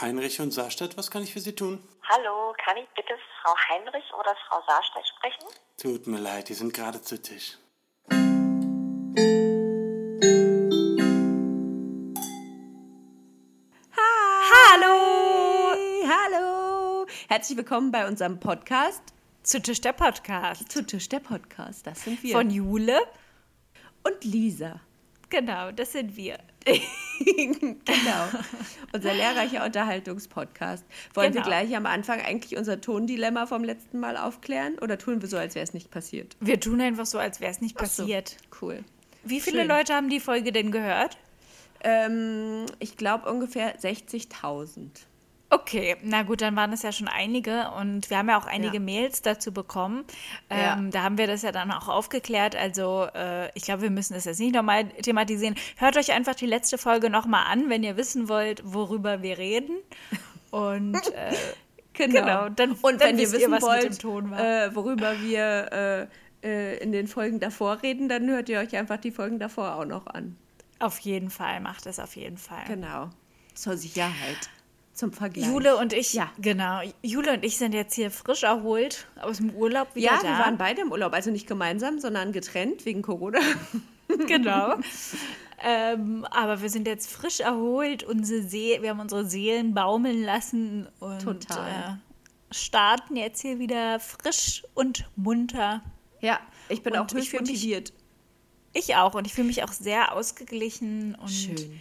Heinrich und Saarstadt, was kann ich für Sie tun? Hallo, kann ich bitte Frau Heinrich oder Frau Saarstedt sprechen? Tut mir leid, die sind gerade zu Tisch. Hallo! Hallo! Herzlich willkommen bei unserem Podcast. Zu Tisch der Podcast. Zu Tisch der Podcast. Das sind wir. Von Jule. und Lisa. Genau, das sind wir. genau. Unser lehrreicher Unterhaltungspodcast. Wollen wir Genau. gleich am Anfang eigentlich unser Tondilemma vom letzten Mal aufklären? Oder tun wir so, als wäre es nicht passiert? Wir tun einfach so, als wäre es nicht Ach so. passiert. Cool. Wie viele Schön. Leute haben die Folge denn gehört? Ähm, ich glaube ungefähr 60.000. Okay, na gut, dann waren es ja schon einige und wir haben ja auch einige Ja. Mails dazu bekommen. Ja. Ähm, Da haben wir das ja dann auch aufgeklärt. Also äh, ich glaube, wir müssen das jetzt nicht nochmal thematisieren. Hört euch einfach die letzte Folge nochmal an, wenn ihr wissen wollt, worüber wir reden. Und äh, Genau, dann- und dann wenn ihr ihr, wissen was mit wollt, dem Ton war. Äh, worüber wir äh, äh, in den Folgen davor reden, dann hört ihr euch einfach die Folgen davor auch noch an. auf jeden Fall, macht es auf jeden Fall. Genau. Zur Sicherheit. Zum Vergleich. Jule und ich, Ja. genau. Jule und ich sind jetzt hier frisch erholt aus dem Urlaub wieder Ja, da. wir waren beide im Urlaub, also nicht gemeinsam, sondern getrennt wegen Corona. genau. ähm, aber wir sind jetzt frisch erholt. Unsere See wir haben unsere Seelen baumeln lassen und Total. Äh, starten jetzt hier wieder frisch und munter. Ja, ich bin Und auch höchst mich- motiviert. Ich auch und ich fühle mich auch sehr ausgeglichen und Schön.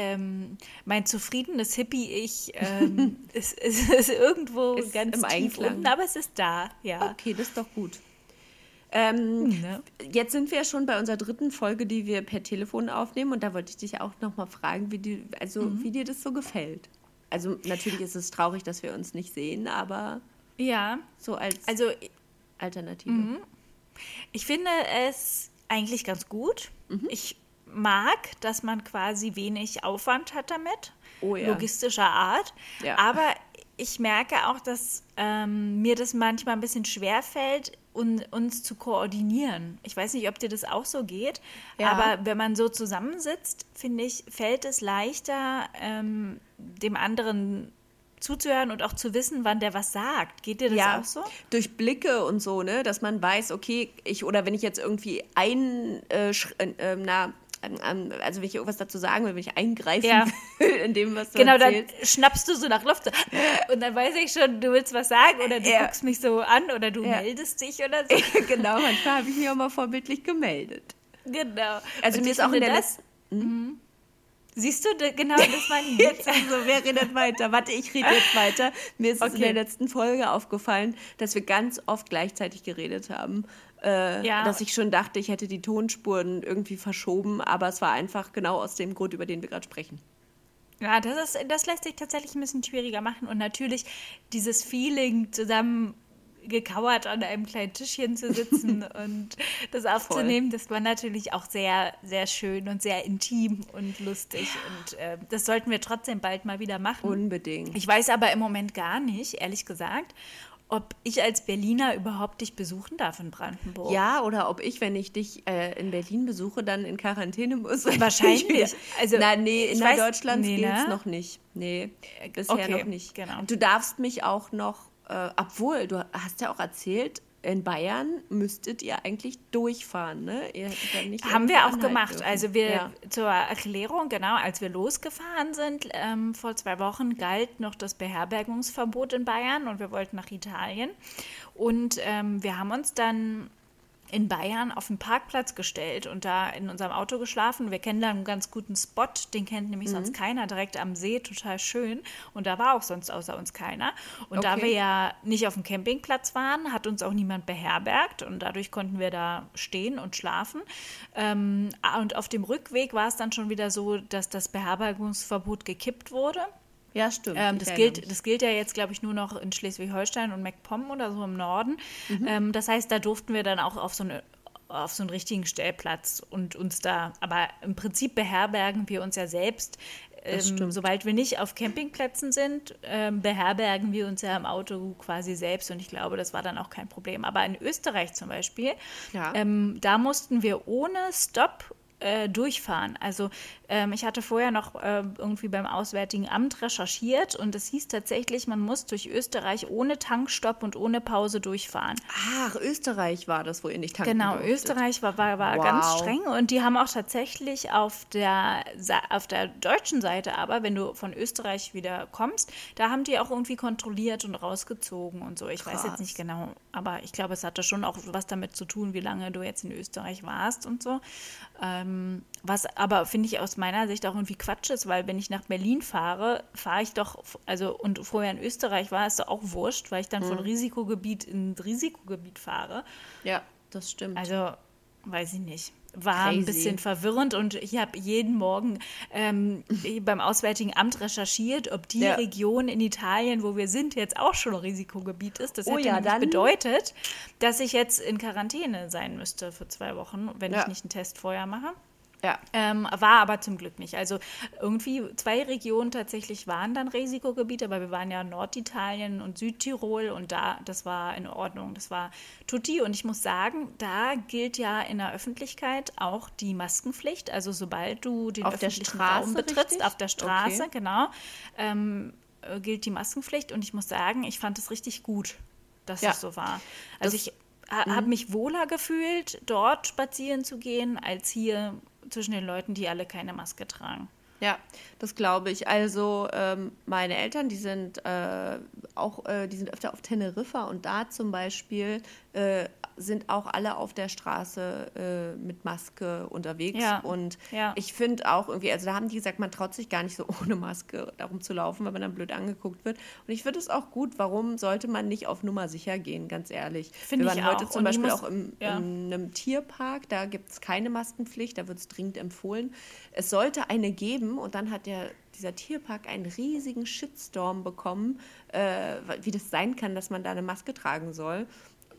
Ähm, mein zufriedenes Hippie-Ich ähm, ist, ist, ist irgendwo Ist ganz im tief Einklang. unten, aber es ist da, ja. Okay, das ist doch gut. Ähm, Ne? Jetzt sind wir schon bei unserer dritten Folge, die wir per Telefon aufnehmen. Und da wollte ich dich auch noch mal fragen, wie, die, also, Mhm. wie dir das so gefällt. Also natürlich ist es traurig, dass wir uns nicht sehen, aber Ja, so als also Alternative. Ich finde es eigentlich ganz gut. Mhm. Ich mag, dass man quasi wenig Aufwand hat damit, Oh ja. logistischer Art. Ja. Aber ich merke auch, dass ähm, mir das manchmal ein bisschen schwer fällt, un uns zu koordinieren. Ich weiß nicht, ob dir das auch so geht, Ja. aber wenn man so zusammensitzt, finde ich, fällt es leichter, ähm, dem anderen zuzuhören und auch zu wissen, wann der was sagt. Geht dir das ja, auch so? durch Blicke und so, ne, dass man weiß, okay, ich oder wenn ich jetzt irgendwie ein, äh, äh, na, also wenn ich irgendwas dazu sagen will, wenn ich eingreifen Ja. will in dem, was du Genau, dann erzählst. schnappst du so nach Luft und dann weiß ich schon, du willst was sagen oder du Ja. guckst mich so an oder du Ja. meldest dich oder so. genau, manchmal habe ich mich auch mal vorbildlich gemeldet. genau. Also Und mir ist auch in der letzten. Siehst du, genau das meine ich. Jetzt also, wer redet weiter? Warte, ich rede jetzt weiter. Mir ist es in Okay. der letzten Folge aufgefallen, dass wir ganz oft gleichzeitig geredet haben. Äh, Ja. Dass ich schon dachte, ich hätte die Tonspuren irgendwie verschoben, aber es war einfach genau aus dem Grund, über den wir gerade sprechen. Ja, das, ist, das lässt sich tatsächlich ein bisschen schwieriger machen. Und natürlich dieses Feeling, zusammen gekauert an einem kleinen Tischchen zu sitzen und das aufzunehmen, das war natürlich auch sehr, sehr schön und sehr intim und lustig. Und äh, das sollten wir trotzdem bald mal wieder machen. Unbedingt. Ich weiß aber im Moment gar nicht, ehrlich gesagt, ob ich als Berliner überhaupt dich besuchen darf in Brandenburg. Ja, oder ob ich, wenn ich dich äh, in Berlin besuche, dann in Quarantäne muss. Wahrscheinlich. Also, Na, nee, weiß- Deutschlands nee, geht's ne? noch nicht. Nee, bisher okay, noch nicht. genau. Du darfst mich auch noch, äh, obwohl, du hast ja auch erzählt, in Bayern müsstet ihr eigentlich durchfahren, ne? Ihr hättet dann nicht Haben wir auch gemacht. dürfen. Also wir Ja. zur Erklärung, genau, als wir losgefahren sind, ähm, vor zwei Wochen galt noch das Beherbergungsverbot in Bayern und wir wollten nach Italien. Und ähm, wir haben uns dann in Bayern auf den Parkplatz gestellt und da in unserem Auto geschlafen. Wir kennen da einen ganz guten Spot, den kennt nämlich Mhm. sonst keiner, direkt am See, total schön. Und da war auch sonst außer uns keiner. Und da Okay. wir ja nicht auf dem Campingplatz waren, hat uns auch niemand beherbergt und dadurch konnten wir da stehen und schlafen. Ähm, und auf dem Rückweg war es dann schon wieder so, dass das Beherbergungsverbot gekippt wurde. Ja, stimmt. Ähm, das, gilt, das gilt ja jetzt, glaube ich, nur noch in Schleswig-Holstein und MacPom oder so im Norden. Mhm. Ähm, das heißt, da durften wir dann auch auf so, eine, auf so einen richtigen Stellplatz und uns da, aber im Prinzip beherbergen wir uns ja selbst. Das Ähm, stimmt. sobald wir nicht auf Campingplätzen sind, ähm, beherbergen wir uns ja im Auto quasi selbst und ich glaube, das war dann auch kein Problem. Aber in Österreich zum Beispiel, Ja. ähm, da mussten wir ohne Stopp äh, durchfahren. Also ähm, ich hatte vorher noch äh, irgendwie beim Auswärtigen Amt recherchiert und es hieß tatsächlich, man muss durch Österreich ohne Tankstopp und ohne Pause durchfahren. Ach, Österreich war das, wo ihr nicht tanken Genau, durftet. Österreich war, war, war Wow. ganz streng und die haben auch tatsächlich auf der, auf der deutschen Seite aber, wenn du von Österreich wieder kommst, da haben die auch irgendwie kontrolliert und rausgezogen und so. Ich weiß jetzt Krass. nicht genau, aber ich glaube, es hatte schon auch was damit zu tun, wie lange du jetzt in Österreich warst und so. Ähm, was aber, finde ich, aus meiner Sicht auch irgendwie Quatsch ist, weil wenn ich nach Berlin fahre, fahre ich doch, also und vorher in Österreich war, ist doch auch wurscht, weil ich dann Mhm. von Risikogebiet in Risikogebiet fahre. Ja, das stimmt. Also, weiß ich nicht. War ein Crazy. bisschen verwirrend und ich habe jeden Morgen ähm, beim Auswärtigen Amt recherchiert, ob die Ja. Region in Italien, wo wir sind, jetzt auch schon Risikogebiet ist. Das Oh hätte ja, dann- bedeutet, dass ich jetzt in Quarantäne sein müsste für zwei Wochen, wenn Ja. ich nicht einen Test vorher mache. Ja. Ähm, war aber zum Glück nicht. Also irgendwie zwei Regionen tatsächlich waren dann Risikogebiet, aber wir waren ja Norditalien und Südtirol und da, das war in Ordnung. Das war tutti und ich muss sagen, da gilt ja in der Öffentlichkeit auch die Maskenpflicht. Also sobald du den Auf der öffentlichen Straße, Raum betrittst, richtig? auf der Straße, Okay. genau, ähm, äh, gilt die Maskenpflicht und ich muss sagen, ich fand es richtig gut, dass Ja. es so war. Also Das- ich habe Mhm. mich wohler gefühlt, dort spazieren zu gehen, als hier zwischen den Leuten, die alle keine Maske tragen. Ja, das glaube ich. Also ähm, meine Eltern, die sind äh, auch, äh, die sind öfter auf Teneriffa und da zum Beispiel äh, sind auch alle auf der Straße äh, mit Maske unterwegs. Ja, Und ja. ich finde auch irgendwie, also da haben die gesagt, man traut sich gar nicht so ohne Maske darum zu laufen, weil man dann blöd angeguckt wird. Und ich finde es auch gut, warum sollte man nicht auf Nummer sicher gehen, ganz ehrlich. Finde Wir ich waren heute auch. zum Und Beispiel muss- auch im, ja. in einem Tierpark, da gibt es keine Maskenpflicht, da wird es dringend empfohlen. Es sollte eine geben und dann hat der, dieser Tierpark einen riesigen Shitstorm bekommen, äh, wie das sein kann, dass man da eine Maske tragen soll.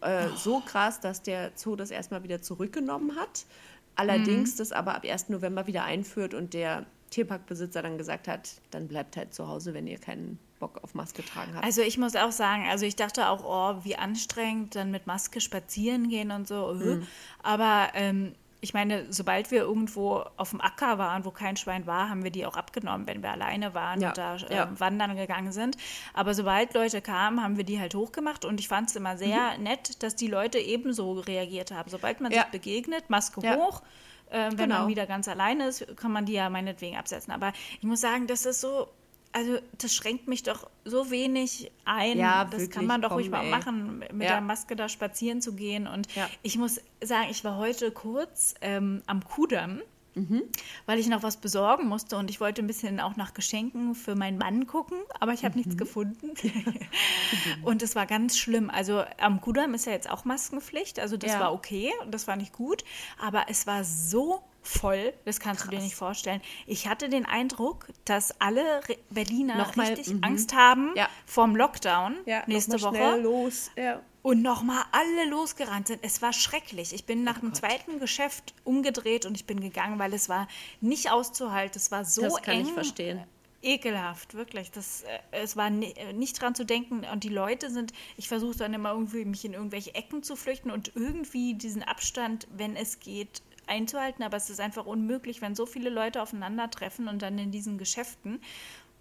Äh, Oh. So krass, dass der Zoo das erstmal wieder zurückgenommen hat. Mhm. Allerdings das aber ab 1. November wieder einführt und der Tierparkbesitzer dann gesagt hat, dann bleibt halt zu Hause, wenn ihr keinen Bock auf Maske tragen habt. Also ich muss auch sagen, also ich dachte auch, oh, wie anstrengend, dann mit Maske spazieren gehen und so. äh. Mhm. Aber ähm, ich meine, sobald wir irgendwo auf dem Acker waren, wo kein Schwein war, haben wir die auch abgenommen, wenn wir alleine waren Ja, und da äh, ja. wandern gegangen sind. Aber sobald Leute kamen, haben wir die halt hochgemacht und ich fand es immer sehr nett, dass die Leute ebenso reagiert haben. Sobald man Mhm. Ja. sich begegnet, Maske hoch. Äh, wenn Genau. man wieder ganz alleine ist, kann man die ja meinetwegen absetzen. Aber ich muss sagen, das ist so, also das schränkt mich doch so wenig ein. Ja, das wirklich, kann man doch komm, ruhig mal ey. machen, mit Ja. der Maske da spazieren zu gehen. Und Ja. ich muss sagen, ich war heute kurz ähm, am Kudamm. Mhm. Weil ich noch was besorgen musste und ich wollte ein bisschen auch nach Geschenken für meinen Mann gucken, aber ich habe Mhm. nichts gefunden. und es war ganz schlimm. Also am Kudamm ist ja jetzt auch Maskenpflicht, also das war okay und das war nicht gut, aber es war so voll, das kannst du dir nicht vorstellen. Ich hatte den Eindruck, dass alle Re Berliner Nochmal, richtig mhm. Angst haben Ja. vorm Lockdown nächste noch mal Woche Schnell los. Ja. und nochmal alle losgerannt sind. Es war schrecklich. Ich bin nach Oh dem zweiten Geschäft umgedreht und ich bin gegangen, weil es war nicht auszuhalten. Es war so Das kann eng. ich verstehen. Ekelhaft, wirklich. Das, äh, es war äh, nicht dran zu denken. Und die Leute sind, ich versuche dann immer irgendwie mich in irgendwelche Ecken zu flüchten und irgendwie diesen Abstand, wenn es geht, einzuhalten. Aber es ist einfach unmöglich, wenn so viele Leute aufeinandertreffen und dann in diesen Geschäften.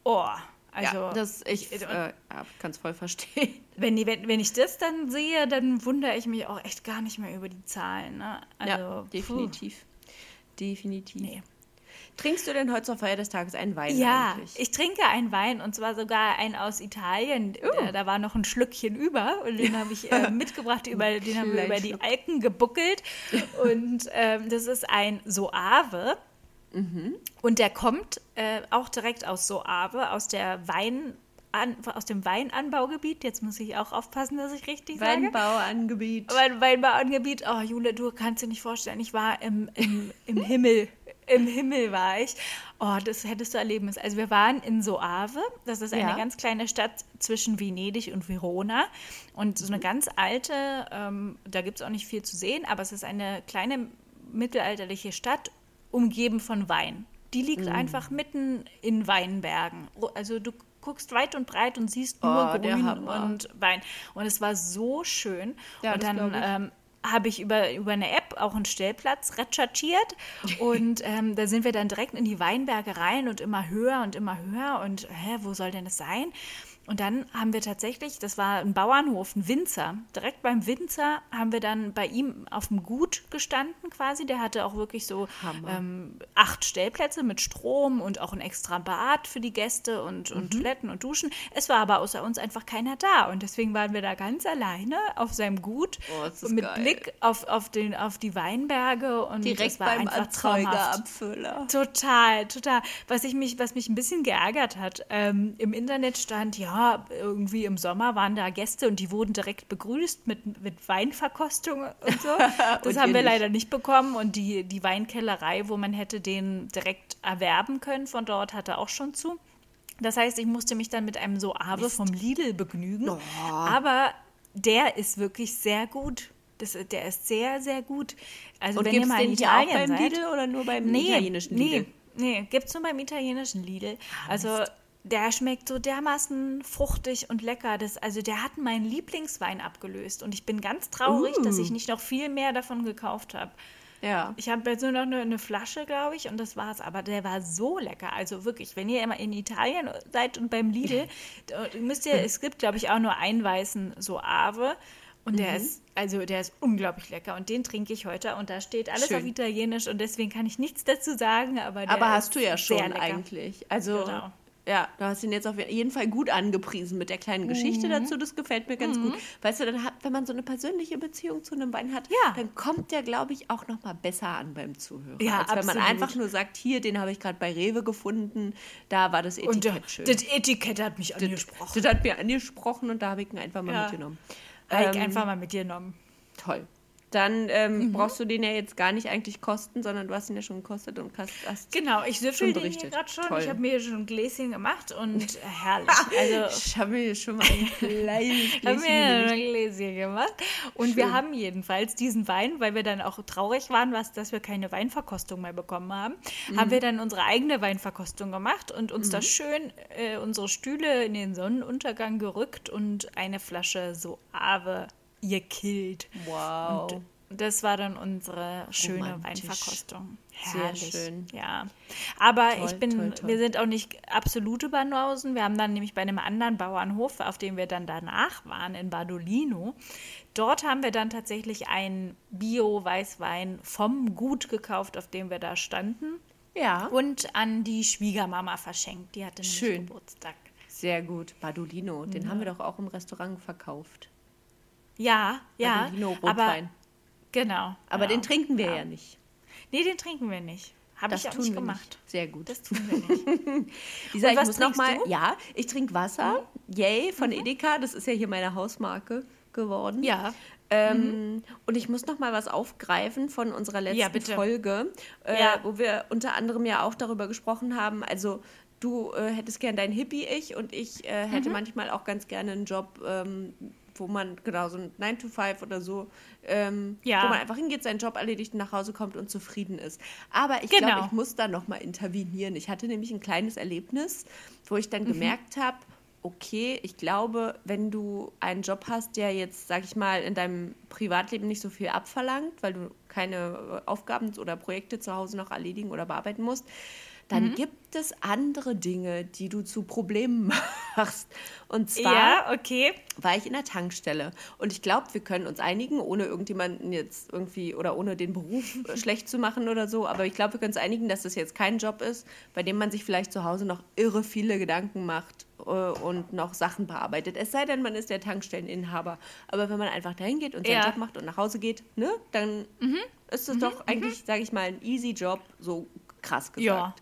Oh, also. ja, das, ich äh, kann es voll verstehen. wenn, die, wenn, wenn ich das dann sehe, dann wundere ich mich auch echt gar nicht mehr über die Zahlen. Ne? Also, ja, definitiv. Definitiv. Nee. Trinkst du denn heute zur Feier des Tages einen Wein Ja, eigentlich? ich trinke einen Wein und zwar sogar einen aus Italien. Uh. Da, da war noch ein Schlückchen über und den habe ich äh, mitgebracht, über, den haben wir über die. Alken gebuckelt. Und ähm, das ist ein Soave. Mhm. Und der kommt äh, auch direkt aus Soave, aus der Wein. An, aus dem Weinanbaugebiet. Jetzt muss ich auch aufpassen, dass ich richtig sage. Weinbauangebiet. Weinbauangebiet, oh Jule, du kannst dir nicht vorstellen, ich war im, im, im Himmel. Im Himmel war ich. Oh, das hättest du erleben müssen. Also wir waren in Soave, das ist eine Ja. ganz kleine Stadt zwischen Venedig und Verona. Und so eine ganz alte, ähm, da gibt es auch nicht viel zu sehen, aber es ist eine kleine mittelalterliche Stadt, umgeben von Wein. Die liegt Mm. einfach mitten in Weinbergen. Also du guckst weit und breit und siehst nur Oh, Grün und Wein. Und es war so schön. Ja, und dann ähm, habe ich über, über eine App auch einen Stellplatz recherchiert und ähm, da sind wir dann direkt in die Weinberge rein und immer höher und immer höher und hä, wo soll denn das sein? Und dann haben wir tatsächlich, das war ein Bauernhof, ein Winzer. Direkt beim Winzer haben wir dann bei ihm auf dem Gut gestanden quasi. Der hatte auch wirklich so ähm, acht Stellplätze mit Strom und auch ein extra Bad für die Gäste und, und Mhm. Toiletten und Duschen. Es war aber außer uns einfach keiner da. Und deswegen waren wir da ganz alleine auf seinem Gut Oh, mit geil. Blick auf, auf, den, auf die Weinberge. Und Direkt war beim. Erzeugerabfüller. Total, total. Was, ich mich, was mich ein bisschen geärgert hat, ähm, im Internet stand, ja, irgendwie im Sommer waren da Gäste und die wurden direkt begrüßt mit, mit Weinverkostung und so. Das Und haben wir nicht. leider nicht bekommen und die, die Weinkellerei, wo man hätte den direkt erwerben können, von dort hatte auch schon zu. Das heißt, ich musste mich dann mit einem Soave vom Lidl begnügen. Aber der ist wirklich sehr gut. Das, der ist sehr, sehr gut. Also Und wenn ihr mal in hier auch Italien beim seid, Lidl oder nur beim nee, italienischen nee, Lidl? Nee, gibt es nur beim italienischen Lidl. Ah, Also der schmeckt so dermaßen fruchtig und lecker. Das, also der hat meinen Lieblingswein abgelöst. Und ich bin ganz traurig, Uh. dass ich nicht noch viel mehr davon gekauft habe. Ja. Ich habe jetzt nur noch eine, eine Flasche, glaube ich, und das war's. Aber der war so lecker. Also wirklich, wenn ihr immer in Italien seid und beim Lidl, müsst ihr, es gibt, glaube ich, auch nur einen weißen Soave. Und der Mhm. ist, also der ist unglaublich lecker. Und den trinke ich heute. Und da steht alles Schön. auf Italienisch und deswegen kann ich nichts dazu sagen. Aber, Aber hast du ja schon eigentlich. Also, Genau. Ja, du hast ihn jetzt auf jeden Fall gut angepriesen mit der kleinen Geschichte Mhm. dazu. Das gefällt mir ganz gut. Weißt du, dann hat, wenn man so eine persönliche Beziehung zu einem Wein hat, Ja. dann kommt der, glaube ich, auch noch mal besser an beim Zuhörer. Ja, als wenn man absolut. einfach nur sagt, hier, den habe ich gerade bei Rewe gefunden, da war das Und Etikett äh, schön. das Etikett hat mich angesprochen. Das hat mir angesprochen und da habe ich ihn einfach mal Ja. mitgenommen. Habe ich Ähm, einfach mal mitgenommen. Toll. Dann Mhm. ähm, brauchst du den ja jetzt gar nicht eigentlich kosten, sondern du hast ihn ja schon gekostet und hast, hast Genau, ich süffel Schon den hier gerade schon. Toll. Ich habe mir hier schon ein Gläschen gemacht und äh, herrlich. Also Ich habe mir schon mal ein kleines Gläschen genehmigt. ein Gläschen gemacht. Und wir haben jedenfalls diesen Wein, weil wir dann auch traurig waren, was, dass wir keine Weinverkostung mehr bekommen haben, Mhm. haben wir dann unsere eigene Weinverkostung gemacht und uns da schön äh, unsere Stühle in den Sonnenuntergang gerückt und eine Flasche Soave gekillt. Wow. Und das war dann unsere schöne Romantisch. Weinverkostung. Sehr Herrlich. schön. Ja. Aber Toll, ich bin, toll, toll. wir sind auch nicht absolute Banausen. Wir haben dann nämlich bei einem anderen Bauernhof, auf dem wir dann danach waren, in Badolino, dort haben wir dann tatsächlich einen Bio-Weißwein vom Gut gekauft, auf dem wir da standen. Ja, Und an die Schwiegermama verschenkt. Die hatte nämlich Schön. Geburtstag. sehr gut. Badolino, den haben wir doch auch im Restaurant verkauft. Ja, ja. Aber, genau. Aber ja. den trinken wir ja. ja, nicht. Nee, den trinken wir nicht. Habe ich auch tun nicht gemacht. nicht. Sehr gut. Das tun wir nicht. Lisa, ich muss noch mal, du? Mhm. ja, ich trinke Wasser. Yay, von Edeka. Das ist ja hier meine Hausmarke geworden. Ja. Ähm, Und ich muss noch mal was aufgreifen von unserer letzten Ja. Folge, äh, Ja. wo wir unter anderem ja auch darüber gesprochen haben. Also du äh, hättest gern dein Hippie-Ich und ich äh, Mhm. hätte manchmal auch ganz gerne einen Job, ähm, wo man genau so ein 9 to 5 oder so, ähm, Ja. wo man einfach hingeht, seinen Job erledigt, nach Hause kommt und zufrieden ist. Aber ich Genau. glaube, ich muss da noch mal intervenieren. Ich hatte nämlich ein kleines Erlebnis, wo ich Mhm. dann gemerkt habe, okay, ich glaube, wenn du einen Job hast, der jetzt, sag ich mal, in deinem Privatleben nicht so viel abverlangt, weil du keine Aufgaben oder Projekte zu Hause noch erledigen oder bearbeiten musst, dann Mhm. gibt es andere Dinge, die du zu Problemen machst. Und zwar Ja, okay. war ich in der Tankstelle. Und ich glaube, wir können uns einigen, ohne irgendjemanden jetzt irgendwie oder ohne den Beruf äh, schlecht zu machen oder so. Aber ich glaube, wir können uns einigen, dass das jetzt kein Job ist, bei dem man sich vielleicht zu Hause noch irre viele Gedanken macht äh, und noch Sachen bearbeitet. Es sei denn, man ist der Tankstelleninhaber. Aber wenn man einfach dahin geht und seinen Ja. Job macht und nach Hause geht, ne, dann ist es doch eigentlich, sage ich mal, ein easy Job, so krass gesagt. Ja.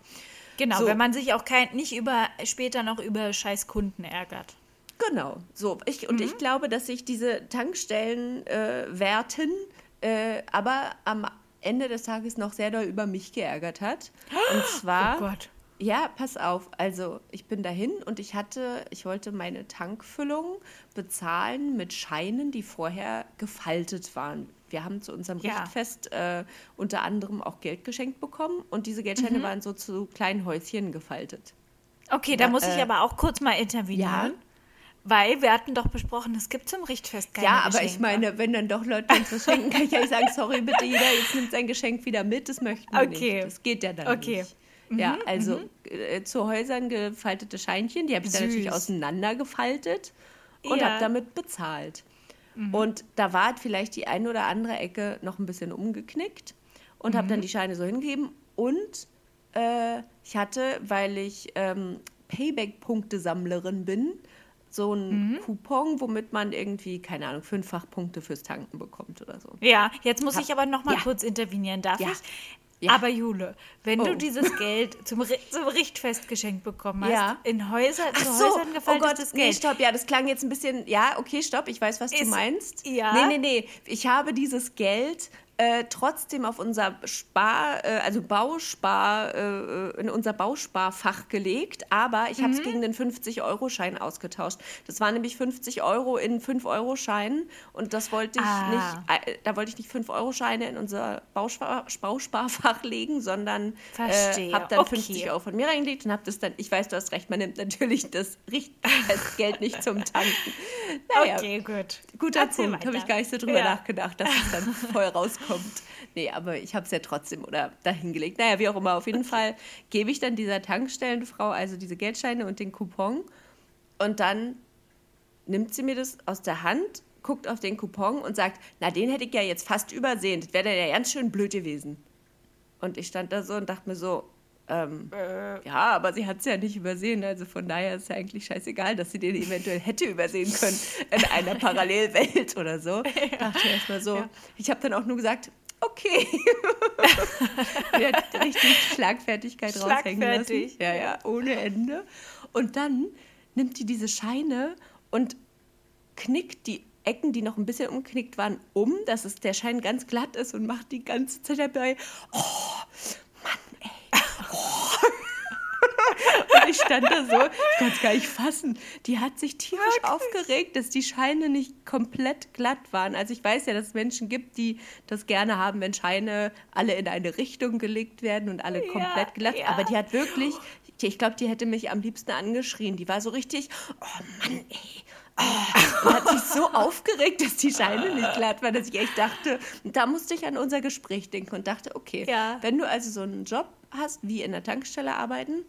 Genau, So. wenn man sich auch kein, nicht über, später noch über scheiß Kunden ärgert. Genau, so. Ich, und Mhm. ich glaube, dass sich diese Tankstellen äh, werten, äh, aber am Ende des Tages noch sehr doll über mich geärgert hat. Und zwar, Oh Gott. ja, pass auf, also ich bin dahin und ich hatte, ich wollte meine Tankfüllung bezahlen mit Scheinen, die vorher gefaltet waren. Wir haben zu unserem Ja. Richtfest äh, unter anderem auch Geld geschenkt bekommen und diese Geldscheine Mhm. waren so zu kleinen Häuschen gefaltet. Okay, da Ja, muss ich äh, aber auch kurz mal intervenieren. Weil wir hatten doch besprochen, es gibt zum Richtfest keine Ja, aber Geschenke. ich meine, wenn dann doch Leute uns was schenken, kann ich ja nicht sagen, sorry, bitte jeder jetzt nimmt sein Geschenk wieder mit, das möchten wir Okay. nicht. Das geht ja dann Okay. Mhm, nicht. Ja, also äh, zu Häusern gefaltete Scheinchen, die habe ich dann natürlich Süß. auseinandergefaltet und Ja. Mhm. habe damit bezahlt. Und da war vielleicht die eine oder andere Ecke noch ein bisschen umgeknickt und habe Mhm. dann die Scheine so hingegeben und äh, ich hatte, weil ich ähm, Payback-Punktesammlerin bin, so einen Mhm. Coupon, womit man irgendwie, keine Ahnung, fünffach Punkte fürs Tanken bekommt oder so. Ja, jetzt muss ich aber noch mal Ja. kurz intervenieren, darf Ja. ich? Ja. Aber Jule, wenn Oh. du dieses Geld zum, zum Richtfest geschenkt bekommen hast, Ja. in Häuser, Ach zu so, Häusern oh gefaltetes Gott, nee, Geld. stopp, ja, das klang jetzt ein bisschen, ja, okay, stopp, ich weiß, was du Ist- meinst. ja. Nee, nee, nee, ich habe dieses Geld äh, trotzdem auf unser Spar, äh, also Bauspar, äh, in unser Bausparfach gelegt, aber ich habe Mhm. es gegen den 50-Euro-Schein ausgetauscht. Das war nämlich 50 Euro in 5-Euro-Scheinen und das wollte ich Ah. nicht, äh, da wollte ich nicht 5-Euro-Scheine in unser Bauspar, Bausparfach legen, sondern äh, habe dann okay. 50 Euro von mir reingelegt und habe das dann, ich weiß, du hast recht, man nimmt natürlich das Richtfestgeld nicht zum Tanken. Naja, Okay, gut. guter Erzähl Punkt, habe ich gar nicht so drüber Ja. nachgedacht, dass es dann voll rauskommt. Nee, aber ich habe es ja trotzdem oder dahingelegt. Naja, wie auch immer, auf jeden Fall gebe ich dann dieser Tankstellenfrau also diese Geldscheine und den Coupon und dann nimmt sie mir das aus der Hand, guckt auf den Coupon und sagt, na, den hätte ich ja jetzt fast übersehen. Das wäre dann ja ganz schön blöd gewesen. Und ich stand da so und dachte mir so, ähm, ja, aber sie hat es ja nicht übersehen. Also von daher ist ja eigentlich scheißegal, dass sie den eventuell hätte übersehen können in einer Parallelwelt oder so. Dachte ich erstmal so. Ich habe dann auch nur gesagt, okay. Die hat richtig Schlagfertigkeit raushängen lassen. Schlagfertig. Ja, ja, ohne Ende. Und dann nimmt die diese Scheine und knickt die Ecken, die noch ein bisschen umknickt waren, um, dass es der Schein ganz glatt ist und macht die ganze Zeit dabei. Oh. Und ich stand da so, ich konnte es gar nicht fassen. Die hat sich tierisch aufgeregt, dass die Scheine nicht komplett glatt waren. Also ich weiß ja, dass es Menschen gibt, die das gerne haben, wenn Scheine alle in eine Richtung gelegt werden und alle komplett glatt. ja. Aber die hat wirklich, ich glaube, die hätte mich am liebsten angeschrien. Die war so richtig, oh Mann, ey. Oh. Hat sich so aufgeregt, dass die Scheine nicht glatt waren, dass ich echt dachte, da musste ich an unser Gespräch denken und dachte, okay, Ja. wenn du also so einen Job hast, wie in der Tankstelle arbeiten,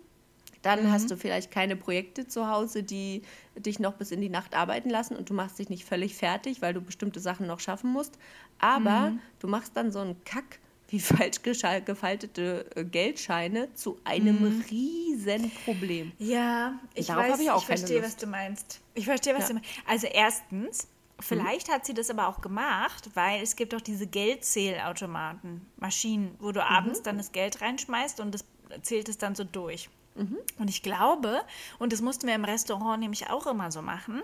dann Mhm. hast du vielleicht keine Projekte zu Hause, die dich noch bis in die Nacht arbeiten lassen und du machst dich nicht völlig fertig, weil du bestimmte Sachen noch schaffen musst. Aber Mhm. du machst dann so einen Kack wie falsch gefaltete äh, Geldscheine zu einem Mhm. riesen Problem. Ja, ich Darauf weiß, ich auch ich verstehe, Lust. was du meinst. Ich verstehe, was Ja. du meinst. Also erstens, vielleicht hat sie das aber auch gemacht, weil es gibt doch diese Geldzählautomaten, Maschinen, wo du abends dann das Geld reinschmeißt und das zählt es dann so durch. Und ich glaube, und das mussten wir im Restaurant nämlich auch immer so machen,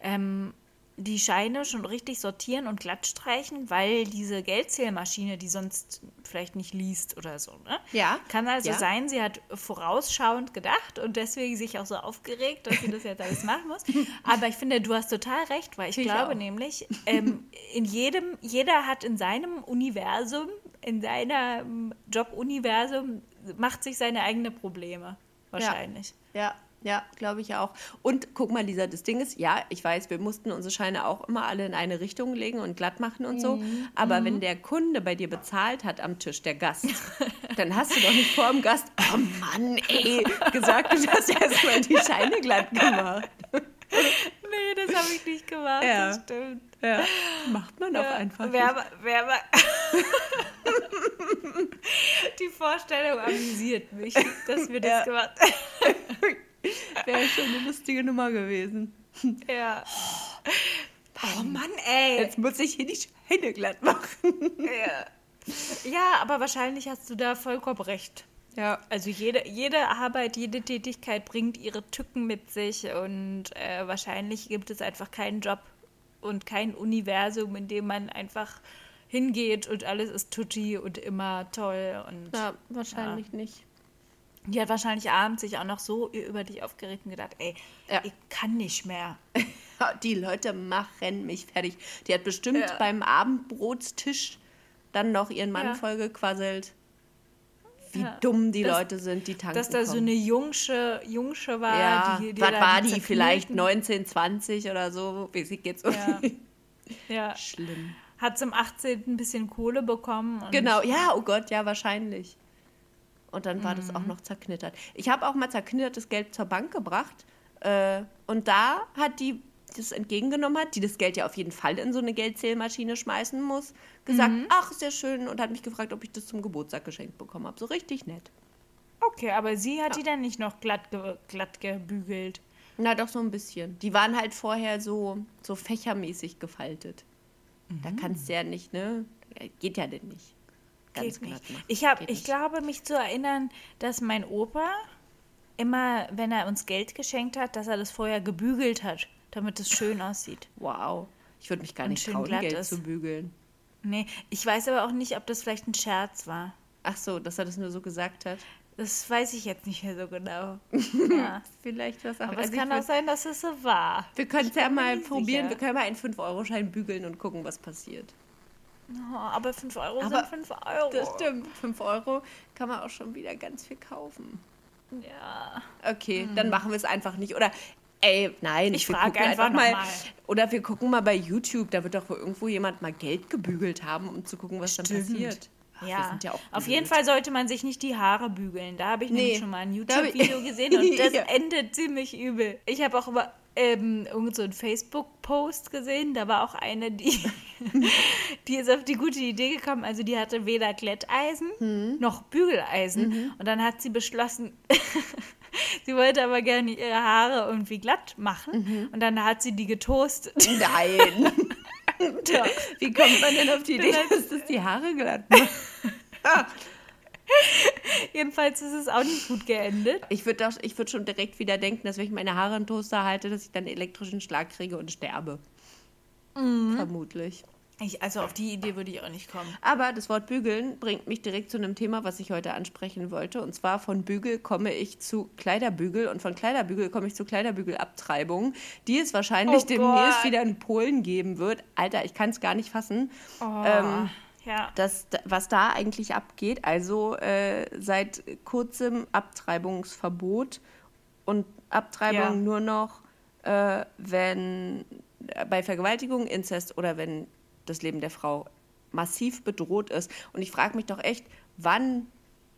ähm, die Scheine schon richtig sortieren und glatt streichen, weil diese Geldzählmaschine, die sonst vielleicht nicht liest oder so. Ne? Ja, Kann also ja. sein, sie hat vorausschauend gedacht und deswegen sich auch so aufgeregt, dass sie das jetzt alles machen muss. Aber ich finde, du hast total recht, weil ich, Ich glaube auch. nämlich, ähm, in jedem, jeder hat in seinem Universum, in seinem Jobuniversum, macht sich seine eigenen Probleme. Wahrscheinlich. Ja, ja, glaube ich auch. Und guck mal, Lisa, das Ding ist, ja, ich weiß, wir mussten unsere Scheine auch immer alle in eine Richtung legen und glatt machen und so. Mhm. Aber wenn der Kunde bei dir bezahlt hat am Tisch, der Gast, dann hast du doch nicht vor dem Gast, oh Mann, ey, gesagt, du hast erstmal die Scheine glatt gemacht. Nee, das habe ich nicht gemacht. Ja. Das stimmt. Ja, macht man auch Ja, einfach. Wer, nicht. wer, aber- Die Vorstellung amüsiert mich, dass wir das Ja. gemacht haben. Wäre schon eine lustige Nummer gewesen. Ja. Oh Mann, ey. Jetzt muss ich hier die Scheine glatt machen. Ja. ja, aber wahrscheinlich hast du da vollkommen recht. Ja. Also jede, jede Arbeit, jede Tätigkeit bringt ihre Tücken mit sich und äh, wahrscheinlich gibt es einfach keinen Job und kein Universum, in dem man einfach hingeht und alles ist tutti und immer toll und Ja, wahrscheinlich nicht. die hat wahrscheinlich abends sich auch noch so über dich aufgeregt und gedacht, ey, Ja. ich kann nicht mehr. Ja, Die Leute machen mich fertig. Die hat bestimmt Ja. beim Abendbrotstisch dann noch ihren Mann Ja. vollgequasselt. Wie Ja. dumm die Das- Leute sind, die tanken Dass da so kommen. eine Jungsche, Jungsche war, ja, die, die was war die? Vielleicht zerknüllten- 19, 20 oder so? Wie sie geht's um Ja. Ja. Schlimm. Hat zum 18. ein bisschen Kohle bekommen. Genau, ja, oh Gott, ja, wahrscheinlich. Und dann war das Mhm. auch noch zerknittert. Ich habe auch mal zerknittertes Geld zur Bank gebracht. Äh, und da hat die das entgegengenommen hat, die das Geld ja auf jeden Fall in so eine Geldzählmaschine schmeißen muss, gesagt, Mhm. ach, sehr schön, und hat mich gefragt, ob ich das zum Geburtstag geschenkt bekommen habe. So richtig nett. Okay, aber sie hat die dann nicht noch glatt, ge glatt gebügelt. Na, doch so ein bisschen. Die waren halt vorher so, so fächermäßig gefaltet. Da Mhm. kannst du ja nicht, ne? Geht ja denn nicht. Ganz Geht glatt nicht. Ich, hab, Geht ich nicht. glaube, mich zu erinnern, dass mein Opa immer, wenn er uns Geld geschenkt hat, dass er das vorher gebügelt hat, damit es schön aussieht. Wow. Ich würde mich gar Und nicht schön trauen, Geld ist. zu bügeln. Nee, ich weiß aber auch nicht, ob das vielleicht ein Scherz war. Ach so, dass er das nur so gesagt hat. Das weiß ich jetzt nicht mehr so genau. ja. Vielleicht was auch. Aber also es kann auch sein, dass es so war. Wir können es ja mal probieren. sicher. Wir können mal einen 5-Euro-Schein bügeln und gucken, was passiert. Oh, aber 5 Euro Aber sind 5 Euro. Das stimmt. 5 Euro kann man auch schon wieder ganz viel kaufen. Ja. Okay, dann machen wir es einfach nicht. Oder, ey, nein. Ich wir frag gucken einfach noch mal. mal. Oder wir gucken mal bei YouTube. Da wird doch wohl irgendwo jemand mal Geld gebügelt haben, um zu gucken, was dann Stimmt. passiert. Ach, Ja, sind ja auch auf jeden. Fall sollte man sich nicht die Haare bügeln. Da habe ich Nee, nämlich schon mal ein YouTube-Video gesehen und das Ja. endet ziemlich übel. Ich habe auch über ähm, irgend so einen Facebook-Post gesehen. Da war auch eine, die, die ist auf die gute Idee gekommen. Also die hatte weder Glätteisen Hm. noch Bügeleisen. Mhm. Und dann hat sie beschlossen, sie wollte aber gerne ihre Haare irgendwie glatt machen. Mhm. Und dann hat sie die getoastet. Nein. Wie kommt man denn auf die Idee, dass das die Haare glatt macht? Jedenfalls ist es auch nicht gut geendet. Ich würde würd schon direkt wieder denken, dass wenn ich meine Haare in Toaster halte, dass ich dann elektrischen Schlag kriege und sterbe. Mhm. Vermutlich. Ich, also auf die Idee würde ich auch nicht kommen. Aber das Wort bügeln bringt mich direkt zu einem Thema, was ich heute ansprechen wollte. Und zwar von Bügel komme ich zu Kleiderbügel und von Kleiderbügel komme ich zu Kleiderbügelabtreibung, die es wahrscheinlich Oh demnächst Gott. wieder in Polen geben wird. Alter, ich kann es gar nicht fassen. Oh, Ähm, ja. das, was da eigentlich abgeht. Also äh, seit kurzem Abtreibungsverbot und Abtreibung Ja. nur noch, äh, wenn äh, bei Vergewaltigung, Inzest oder wenn das Leben der Frau massiv bedroht ist. Und ich frage mich doch echt, wann,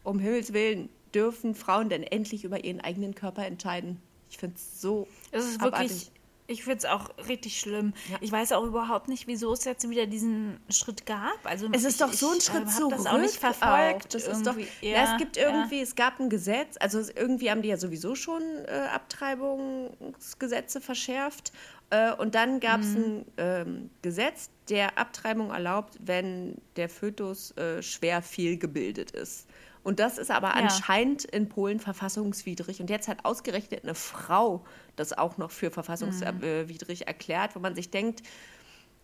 um Himmels Willen, dürfen Frauen denn endlich über ihren eigenen Körper entscheiden? Ich finde es so Es ist abartig. wirklich, ich finde es auch richtig schlimm. Ja. Ich weiß auch überhaupt nicht, wieso es jetzt wieder diesen Schritt gab. Also Es ist ich, doch so ein Schritt äh, hab zurück. das auch nicht auch. verfolgt. Das ist doch, ja, es gibt ja. irgendwie, es gab ein Gesetz, also irgendwie haben die ja sowieso schon äh, Abtreibungsgesetze verschärft. Äh, und dann gab es Mhm. ein ähm, Gesetz, der Abtreibung erlaubt, wenn der Fötus äh, schwer fehlgebildet ist. Und das ist aber Ja. anscheinend in Polen verfassungswidrig. Und jetzt hat ausgerechnet eine Frau das auch noch für verfassungswidrig erklärt, wo man sich denkt,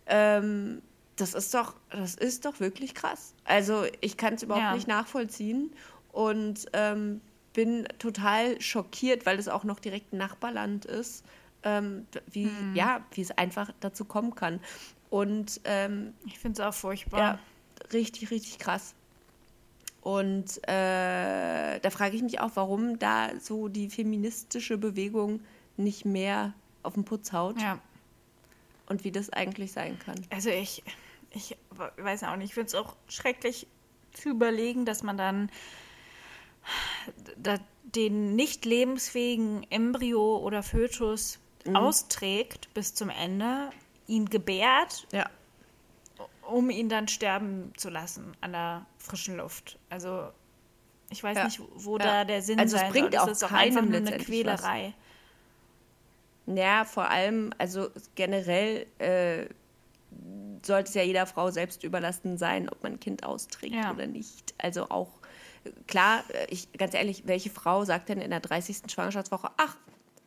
ähm, das ist doch, das ist doch wirklich krass. Also ich kann es überhaupt Ja. nicht nachvollziehen und ähm, bin total schockiert, weil es auch noch direkt ein Nachbarland ist, ähm, wie, Mhm. ja, wie es einfach dazu kommen kann. Und ähm, Ich finde es auch furchtbar. ja, richtig, richtig krass. Und äh, da frage ich mich auch, warum da so die feministische Bewegung nicht mehr auf den Putz haut Ja. und wie das eigentlich sein kann. Also ich, ich weiß auch nicht, ich finde es auch schrecklich zu überlegen, dass man dann da, den nicht lebensfähigen Embryo oder Fötus Mhm. austrägt bis zum Ende, ihn gebärt, Ja. um ihn dann sterben zu lassen an der frischen Luft. Also ich weiß Ja. nicht, wo Ja. da der Sinn Also es sein bringt soll. auch Das ist keinem einfach nur eine letztendlich was. Quälerei. Ja, vor allem, also generell äh, sollte es ja jeder Frau selbst überlassen sein, ob man ein Kind austrägt Ja. oder nicht. Also auch, klar, äh, ich, ganz ehrlich, welche Frau sagt denn in der 30. Schwangerschaftswoche, ach,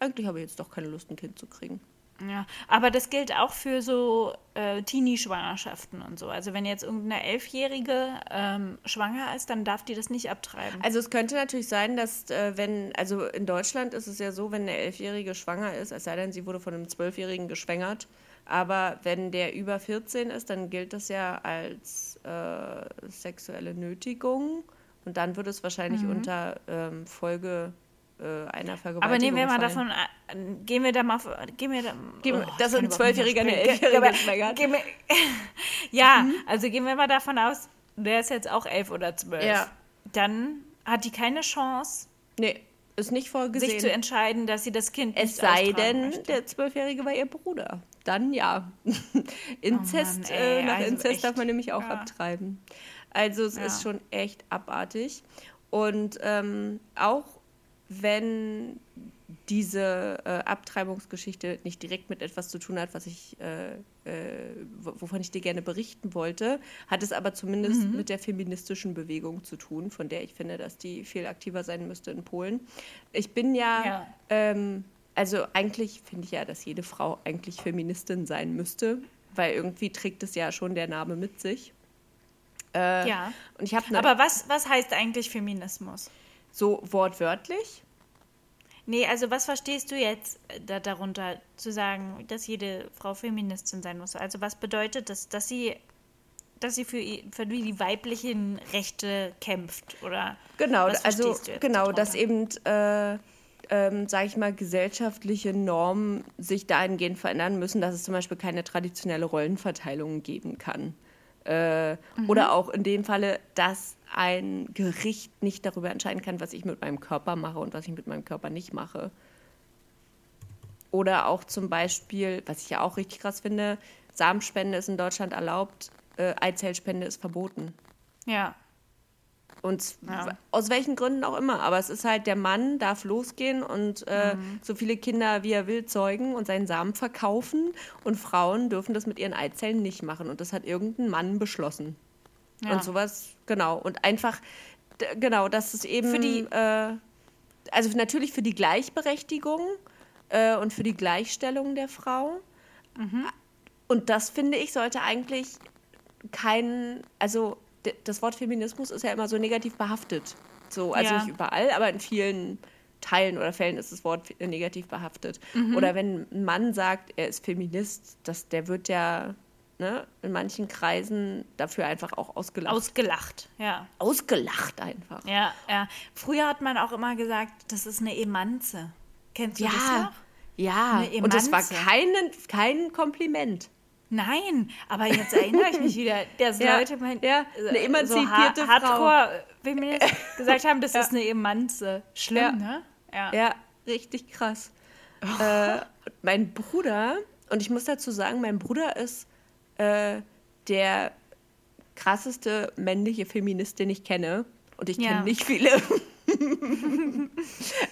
eigentlich habe ich jetzt doch keine Lust, ein Kind zu kriegen. Ja, aber das gilt auch für so äh, Teenie-Schwangerschaften und so. Also wenn jetzt irgendeine Elfjährige ähm, schwanger ist, dann darf die das nicht abtreiben. Also es könnte natürlich sein, dass äh, wenn, also in Deutschland ist es ja so, wenn eine Elfjährige schwanger ist, es sei denn, sie wurde von einem Zwölfjährigen geschwängert, aber wenn der über 14 ist, dann gilt das ja als äh, sexuelle Nötigung. Und dann würde es wahrscheinlich mhm. unter ähm, Folge einer Vergewaltigung Aber nehmen wir mal davon, äh, gehen wir da mal, gehen wir da, oh, dass ein Zwölfjähriger eine Elfjährige schwängert. Ja, mhm. also gehen wir mal davon aus, der ist jetzt auch elf oder zwölf. Ja. Dann hat die keine Chance. Nee, ist nicht vorgesehen. Sich zu entscheiden, dass sie das Kind Es sei denn, möchte. der Zwölfjährige war ihr Bruder. Dann ja. Inzest, oh Mann, äh, nach also Inzest echt, darf man nämlich auch ja. abtreiben. Also es ja. ist schon echt abartig. Und ähm, auch wenn diese äh, Abtreibungsgeschichte nicht direkt mit etwas zu tun hat, was ich, äh, äh, wovon ich dir gerne berichten wollte, hat es aber zumindest mhm. mit der feministischen Bewegung zu tun, von der ich finde, dass die viel aktiver sein müsste in Polen. Ich bin ja, ja. Ähm, also eigentlich finde ich ja, dass jede Frau eigentlich Feministin sein müsste, weil irgendwie trägt es ja schon der Name mit sich. Äh, ja. Und ich ne aber was, was heißt eigentlich Feminismus? So wortwörtlich? Nee, also was verstehst du jetzt äh, da, darunter, zu sagen, dass jede Frau Feministin sein muss? Also was bedeutet das, dass sie, dass sie für, für die weiblichen Rechte kämpft? Oder genau, also genau, darunter? dass eben, äh, ähm, sage ich mal, gesellschaftliche Normen sich dahingehend verändern müssen, dass es zum Beispiel keine traditionelle Rollenverteilung geben kann. Äh, mhm. Oder auch in dem Falle, dass ein Gericht nicht darüber entscheiden kann, was ich mit meinem Körper mache und was ich mit meinem Körper nicht mache. Oder auch zum Beispiel, was ich ja auch richtig krass finde, Samenspende ist in Deutschland erlaubt, äh, Eizellspende ist verboten. Ja. Und ja. aus welchen Gründen auch immer. Aber es ist halt, der Mann darf losgehen und äh, mhm. so viele Kinder wie er will zeugen und seinen Samen verkaufen. Und Frauen dürfen das mit ihren Eizellen nicht machen. Und das hat irgendein Mann beschlossen. Ja. Und sowas, genau. Und einfach, genau, das ist eben für die, äh, also natürlich für die Gleichberechtigung äh, und für die Gleichstellung der Frau. Mhm. Und das finde ich sollte eigentlich kein, also das Wort Feminismus ist ja immer so negativ behaftet. So, also ja. nicht überall, aber in vielen Teilen oder Fällen ist das Wort negativ behaftet. Mhm. Oder wenn ein Mann sagt, er ist Feminist, das, der wird ja ne, in manchen Kreisen dafür einfach auch ausgelacht. Ausgelacht, ja. Ausgelacht einfach. Ja, ja. Früher hat man auch immer gesagt, das ist eine Emanze. Kennst du ja, das noch? Ja, und das war kein, kein Kompliment. Nein, aber jetzt erinnere ich mich wieder, dass ja, Leute meinen, ja, eine emanzipierte so ha Hardcore, wie mir jetzt gesagt haben, das ja. ist eine Emanze. Schlimm, ja. ne? Ja. ja, richtig krass. Oh. Äh, mein Bruder, und ich muss dazu sagen, mein Bruder ist äh, der krasseste männliche Feminist, den ich kenne. Und ich kenne nicht viele.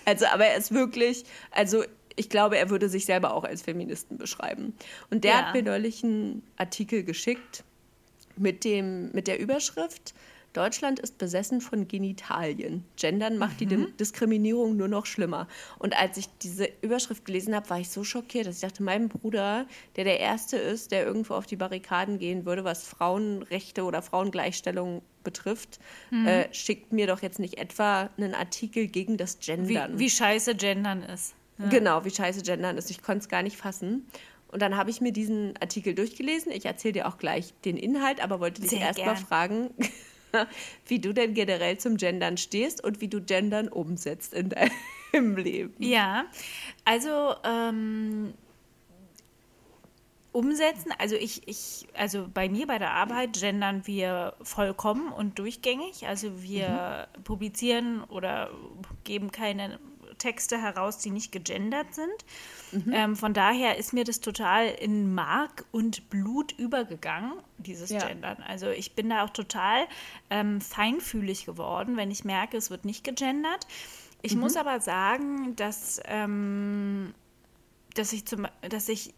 also, aber er ist wirklich, also ich glaube, er würde sich selber auch als Feministen beschreiben. Und der ja. hat mir neulich einen Artikel geschickt mit, dem, mit der Überschrift Deutschland ist besessen von Genitalien. Gendern macht mhm. die Diskriminierung nur noch schlimmer. Und als ich diese Überschrift gelesen habe, war ich so schockiert, dass ich dachte, mein Bruder, der der Erste ist, der irgendwo auf die Barrikaden gehen würde, was Frauenrechte oder Frauengleichstellung betrifft, mhm. äh, schickt mir doch jetzt nicht etwa einen Artikel gegen das Gendern. Wie, wie scheiße Gendern ist. Ja. Genau, wie scheiße Gendern ist. Ich konnte es gar nicht fassen. Und dann habe ich mir diesen Artikel durchgelesen. Ich erzähle dir auch gleich den Inhalt, aber wollte dich erstmal fragen, wie du denn generell zum Gendern stehst und wie du Gendern umsetzt in deinem Leben. Ja, also ähm, umsetzen, also ich, ich, also bei mir bei der Arbeit gendern wir vollkommen und durchgängig. Also wir mhm. publizieren oder geben keine Texte heraus, die nicht gegendert sind. Mhm. Ähm, von daher ist mir das total in Mark und Blut übergegangen, dieses ja. Gendern. Also ich bin da auch total ähm, feinfühlig geworden, wenn ich merke, es wird nicht gegendert. Ich mhm. muss aber sagen, dass, ähm, dass, ich zum, dass ich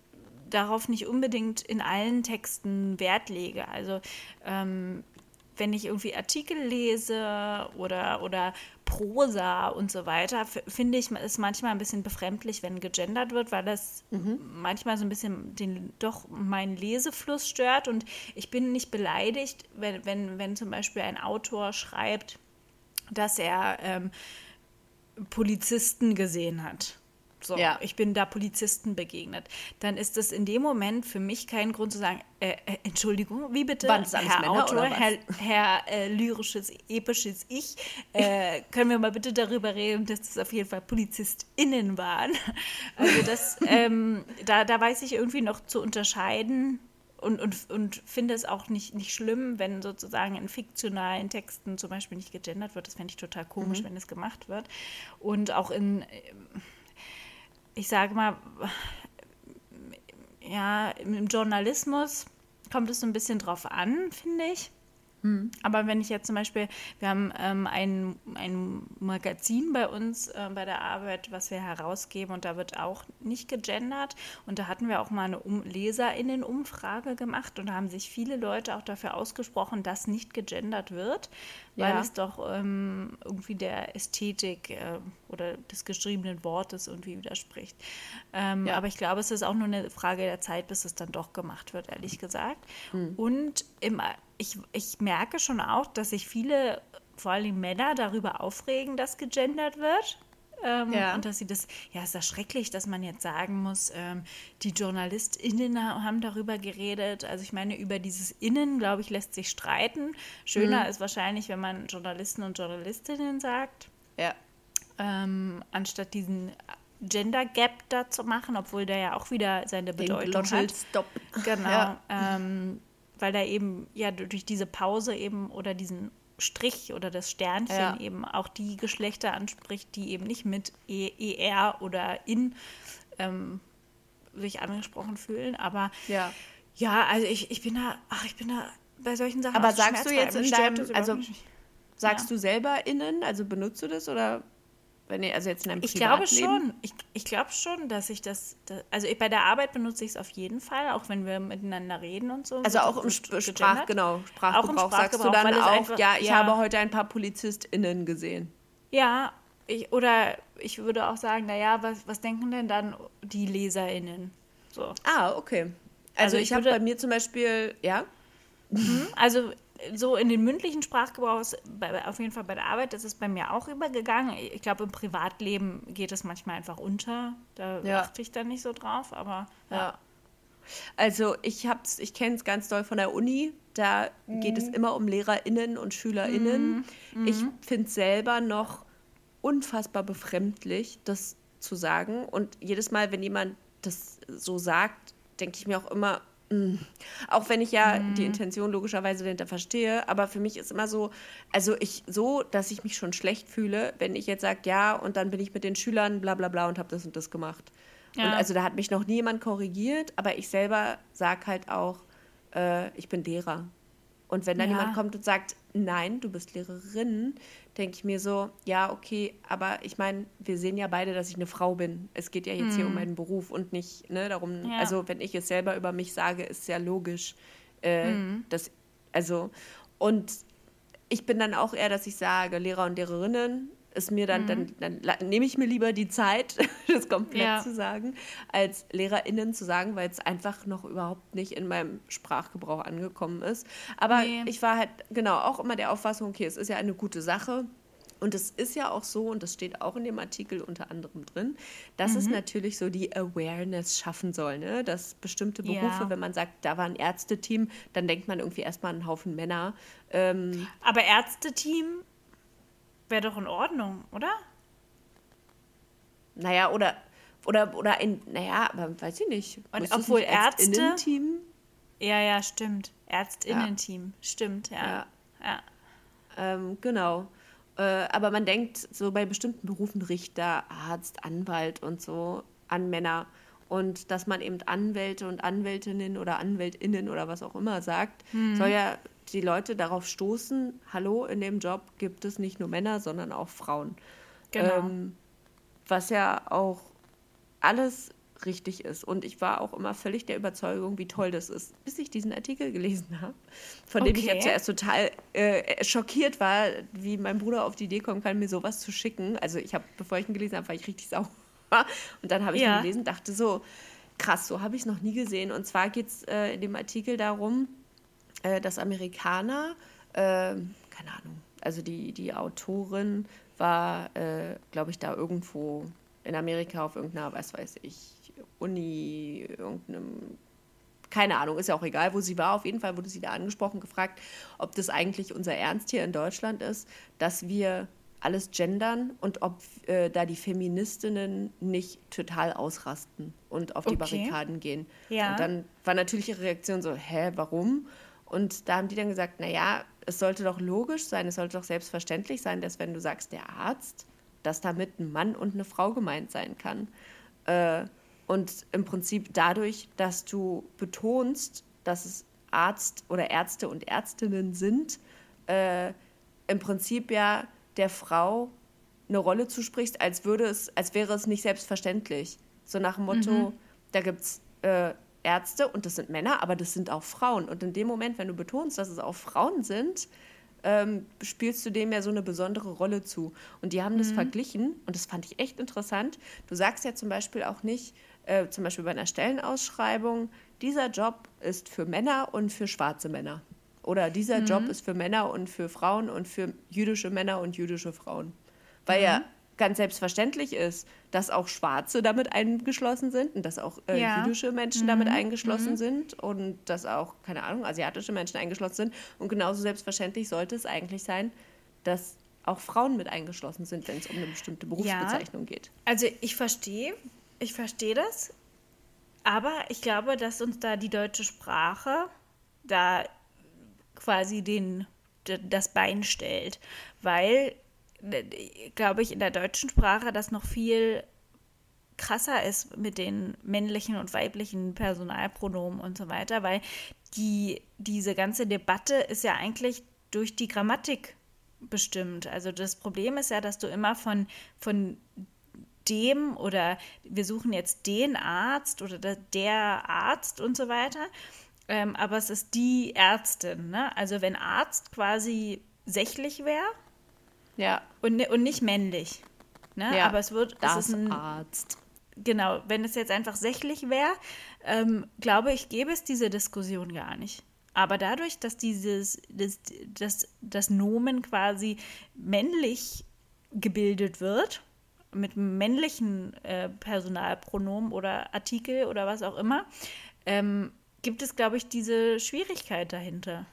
darauf nicht unbedingt in allen Texten Wert lege. Also ähm, wenn ich irgendwie Artikel lese oder, oder Prosa und so weiter, finde ich, ist manchmal ein bisschen befremdlich, wenn gegendert wird, weil das mhm. manchmal so ein bisschen den, doch meinen Lesefluss stört. Und ich bin nicht beleidigt, wenn, wenn, wenn zum Beispiel ein Autor schreibt, dass er ähm, Polizisten gesehen hat. So, Ja. ich bin da Polizisten begegnet. Dann ist das in dem Moment für mich kein Grund zu sagen, äh, äh, Entschuldigung, wie bitte, Herr Männer Autor, oder was? Herr, Herr äh, lyrisches, episches Ich, äh, können wir mal bitte darüber reden, dass das auf jeden Fall PolizistInnen waren. Also das, ähm, da, da weiß ich irgendwie noch zu unterscheiden und, und, und finde es auch nicht, nicht schlimm, wenn sozusagen in fiktionalen Texten zum Beispiel nicht gegendert wird. Das fände ich total komisch, wenn es gemacht wird. Und auch in, ich sage mal, ja, im Journalismus kommt es so ein bisschen drauf an, finde ich. Aber wenn ich jetzt zum Beispiel, wir haben ähm, ein, ein Magazin bei uns äh, bei der Arbeit, was wir herausgeben und da wird auch nicht gegendert. Und da hatten wir auch mal eine um LeserInnen-Umfrage gemacht und da haben sich viele Leute auch dafür ausgesprochen, dass nicht gegendert wird, weil Ja. es doch ähm, irgendwie der Ästhetik äh, oder des geschriebenen Wortes irgendwie widerspricht. Ähm, Ja. Aber ich glaube, es ist auch nur eine Frage der Zeit, bis es dann doch gemacht wird, ehrlich gesagt. Und im, ich, ich merke schon auch, dass sich viele, vor allem Männer, darüber aufregen, dass gegendert wird. Ähm, Ja. Und dass sie das, ja, ist das schrecklich, dass man jetzt sagen muss, ähm, die JournalistInnen ha- haben darüber geredet. Also ich meine, über dieses Innen, glaube ich, lässt sich streiten. Schöner ist wahrscheinlich, wenn man Journalisten und Journalistinnen sagt Ja. ähm, anstatt diesen Gender Gap da zu machen, obwohl der ja auch wieder seine Den Bedeutung hat. Glotschel-Stop. Genau, Ja. ähm, weil da eben ja durch diese Pause eben oder diesen Strich oder das Sternchen Ja. eben auch die Geschlechter anspricht, die eben nicht mit E, ER oder in ähm, sich angesprochen fühlen. Aber Ja. ja, also ich, ich bin da, ach, ich bin da bei solchen Sachen. Aber sagst du jetzt in deinem- also. Sagst Ja. du selber innen, also benutzt du das oder wenn ihr, also jetzt in deinem Ich glaube schon. Ich, ich glaube schon, dass ich das, da- also ich, bei der Arbeit benutze ich es auf jeden Fall, auch wenn wir miteinander reden und so. Also auch im Sprach, genau, Sprachgebrauch, sagst du Sprachgebrauch, dann auch, einfach- ja, ich ja. habe heute ein paar PolizistInnen gesehen. Ja, ich, oder ich würde auch sagen, naja, was, was denken denn dann die LeserInnen? So. Ah, okay. Also, Also ich, ich habe bei mir zum Beispiel, ja, Also so in den mündlichen Sprachgebrauch, ist bei, auf jeden Fall bei der Arbeit, das ist bei mir auch übergegangen. Ich glaube, im Privatleben geht es manchmal einfach unter. Da Ja. achte ich dann nicht so drauf, aber Ja. Also ich hab's, ich kenne es ganz doll von der Uni. Da geht es immer um LehrerInnen und SchülerInnen. Ich finde es selber noch unfassbar befremdlich, das zu sagen. Und jedes Mal, wenn jemand das so sagt, denke ich mir auch immer, mm. auch wenn ich ja die Intention logischerweise dahinter verstehe, aber für mich ist immer so, also ich so, dass ich mich schon schlecht fühle, wenn ich jetzt sage, ja, und dann bin ich mit den Schülern bla bla bla und habe das und das gemacht. Und Ja. also da hat mich noch nie jemand korrigiert, aber ich selber sage halt auch, äh, ich bin Lehrer. Und wenn dann Ja. jemand kommt und sagt, nein, du bist Lehrerin, denke ich mir so, ja, okay, aber ich meine, wir sehen ja beide, dass ich eine Frau bin. Es geht ja jetzt hier um meinen Beruf und nicht ne, darum, Ja. also wenn ich es selber über mich sage, ist ja logisch, äh, dass, also, und ich bin dann auch eher, dass ich sage, Lehrer und Lehrerinnen ist mir dann, dann, dann la- nehme ich mir lieber die Zeit, das komplett Ja. zu sagen, als LehrerInnen zu sagen, weil es einfach noch überhaupt nicht in meinem Sprachgebrauch angekommen ist. Aber Nee. ich war halt genau auch immer der Auffassung, okay, es ist ja eine gute Sache. Und es ist ja auch so, und das steht auch in dem Artikel unter anderem drin, dass Mhm. es natürlich so die Awareness schaffen soll, ne? dass bestimmte Ja. Berufe, wenn man sagt, da war ein Ärzteteam, dann denkt man irgendwie erstmal an einen Haufen Männer. Ähm, Aber Ärzteteam wäre doch in Ordnung, oder? naja, oder, oder, oder ein, naja, aber weiß ich nicht. Und obwohl nicht Ärzte- Innenteam? Ja, ja, stimmt. Ärztinnen-Team. Stimmt, ja. Ja. ja. Ähm, genau. Äh, aber man denkt so bei bestimmten Berufen Richter, Arzt, Anwalt und so an Männer. Und dass man eben Anwälte und Anwältinnen oder Anwältinnen oder was auch immer sagt, soll ja die Leute darauf stoßen, hallo, in dem Job gibt es nicht nur Männer, sondern auch Frauen. Genau. Ähm, was ja auch alles richtig ist. Und ich war auch immer völlig der Überzeugung, wie toll das ist, bis ich diesen Artikel gelesen habe, von dem ich ja zuerst total äh, schockiert war, wie mein Bruder auf die Idee kommen kann, mir sowas zu schicken. Also ich habe, bevor ich ihn gelesen habe, war ich richtig sauer. Und dann habe ich ihn Ja. gelesen, dachte so, krass, so habe ich es noch nie gesehen. Und zwar geht es äh, in dem Artikel darum, äh, dass Amerikaner, äh, keine Ahnung, also die, die Autorin war, äh, glaube ich, da irgendwo in Amerika auf irgendeiner, was weiß ich, Uni, irgendeinem, keine Ahnung, ist ja auch egal, wo sie war. Auf jeden Fall wurde sie da angesprochen, gefragt, ob das eigentlich unser Ernst hier in Deutschland ist, dass wir alles gendern und ob äh, da die Feministinnen nicht total ausrasten und auf die Okay. Barrikaden gehen. Ja. Und dann war natürlich ihre Reaktion so, hä, warum? Und da haben die dann gesagt, naja, es sollte doch logisch sein, es sollte doch selbstverständlich sein, dass wenn du sagst, der Arzt, dass damit ein Mann und eine Frau gemeint sein kann. Äh, und im Prinzip dadurch, dass du betonst, dass es Arzt oder Ärzte und Ärztinnen sind, äh, im Prinzip ja der Frau eine Rolle zusprichst, als würde es, als wäre es nicht selbstverständlich. So nach dem Motto, da gibt es äh, Ärzte und das sind Männer, aber das sind auch Frauen. Und in dem Moment, wenn du betonst, dass es auch Frauen sind, ähm, spielst du dem ja so eine besondere Rolle zu. Und die haben das verglichen und das fand ich echt interessant. Du sagst ja zum Beispiel auch nicht, äh, zum Beispiel bei einer Stellenausschreibung, dieser Job ist für Männer und für schwarze Männer. Oder dieser Job ist für Männer und für Frauen und für jüdische Männer und jüdische Frauen. Weil ja ganz selbstverständlich ist, dass auch Schwarze damit eingeschlossen sind und dass auch äh, Ja. jüdische Menschen damit eingeschlossen sind und dass auch, keine Ahnung, asiatische Menschen eingeschlossen sind. Und genauso selbstverständlich sollte es eigentlich sein, dass auch Frauen mit eingeschlossen sind, wenn es um eine bestimmte Berufsbezeichnung geht. Also ich verstehe, ich verstehe das, aber ich glaube, dass uns da die deutsche Sprache da quasi den, das Bein stellt, weil, glaube ich, in der deutschen Sprache das noch viel krasser ist mit den männlichen und weiblichen Personalpronomen und so weiter, weil die, diese ganze Debatte ist ja eigentlich durch die Grammatik bestimmt. Also das Problem ist ja, dass du immer von, von dem oder wir suchen jetzt den Arzt oder der, der Arzt und so weiter. Ähm, aber es ist die Ärztin. Ne? Also wenn Arzt quasi sächlich wäre Ja, und, und nicht männlich. Ne? ja. Aber es wird, es das ist ein, Arzt. genau, wenn es jetzt einfach sächlich wäre, ähm, glaube ich, gäbe es diese Diskussion gar nicht. Aber dadurch, dass dieses, das, das, das Nomen quasi männlich gebildet wird, mit männlichen äh, Personalpronomen oder Artikel oder was auch immer, ähm, gibt es, glaube ich, diese Schwierigkeit dahinter.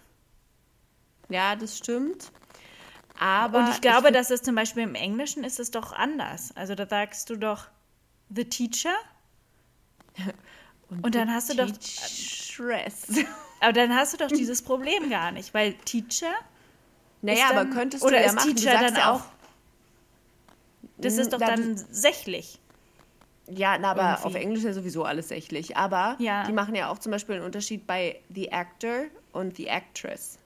Ja, das stimmt. Aber Und ich glaube, dass es zum Beispiel im Englischen ist es doch anders. Also da sagst du doch the teacher und dann hast du doch- Stress. Aber dann hast du doch dieses Problem gar nicht, weil Teacher, Naja, dann- aber könntest oder du ja ist machen. Teacher dann ja auch- das ist doch Na, dann sächlich. Ja, na, aber Irgendwie. auf Englisch ja sowieso alles sächlich. Aber Ja. die machen ja auch zum Beispiel einen Unterschied bei the actor und the actress.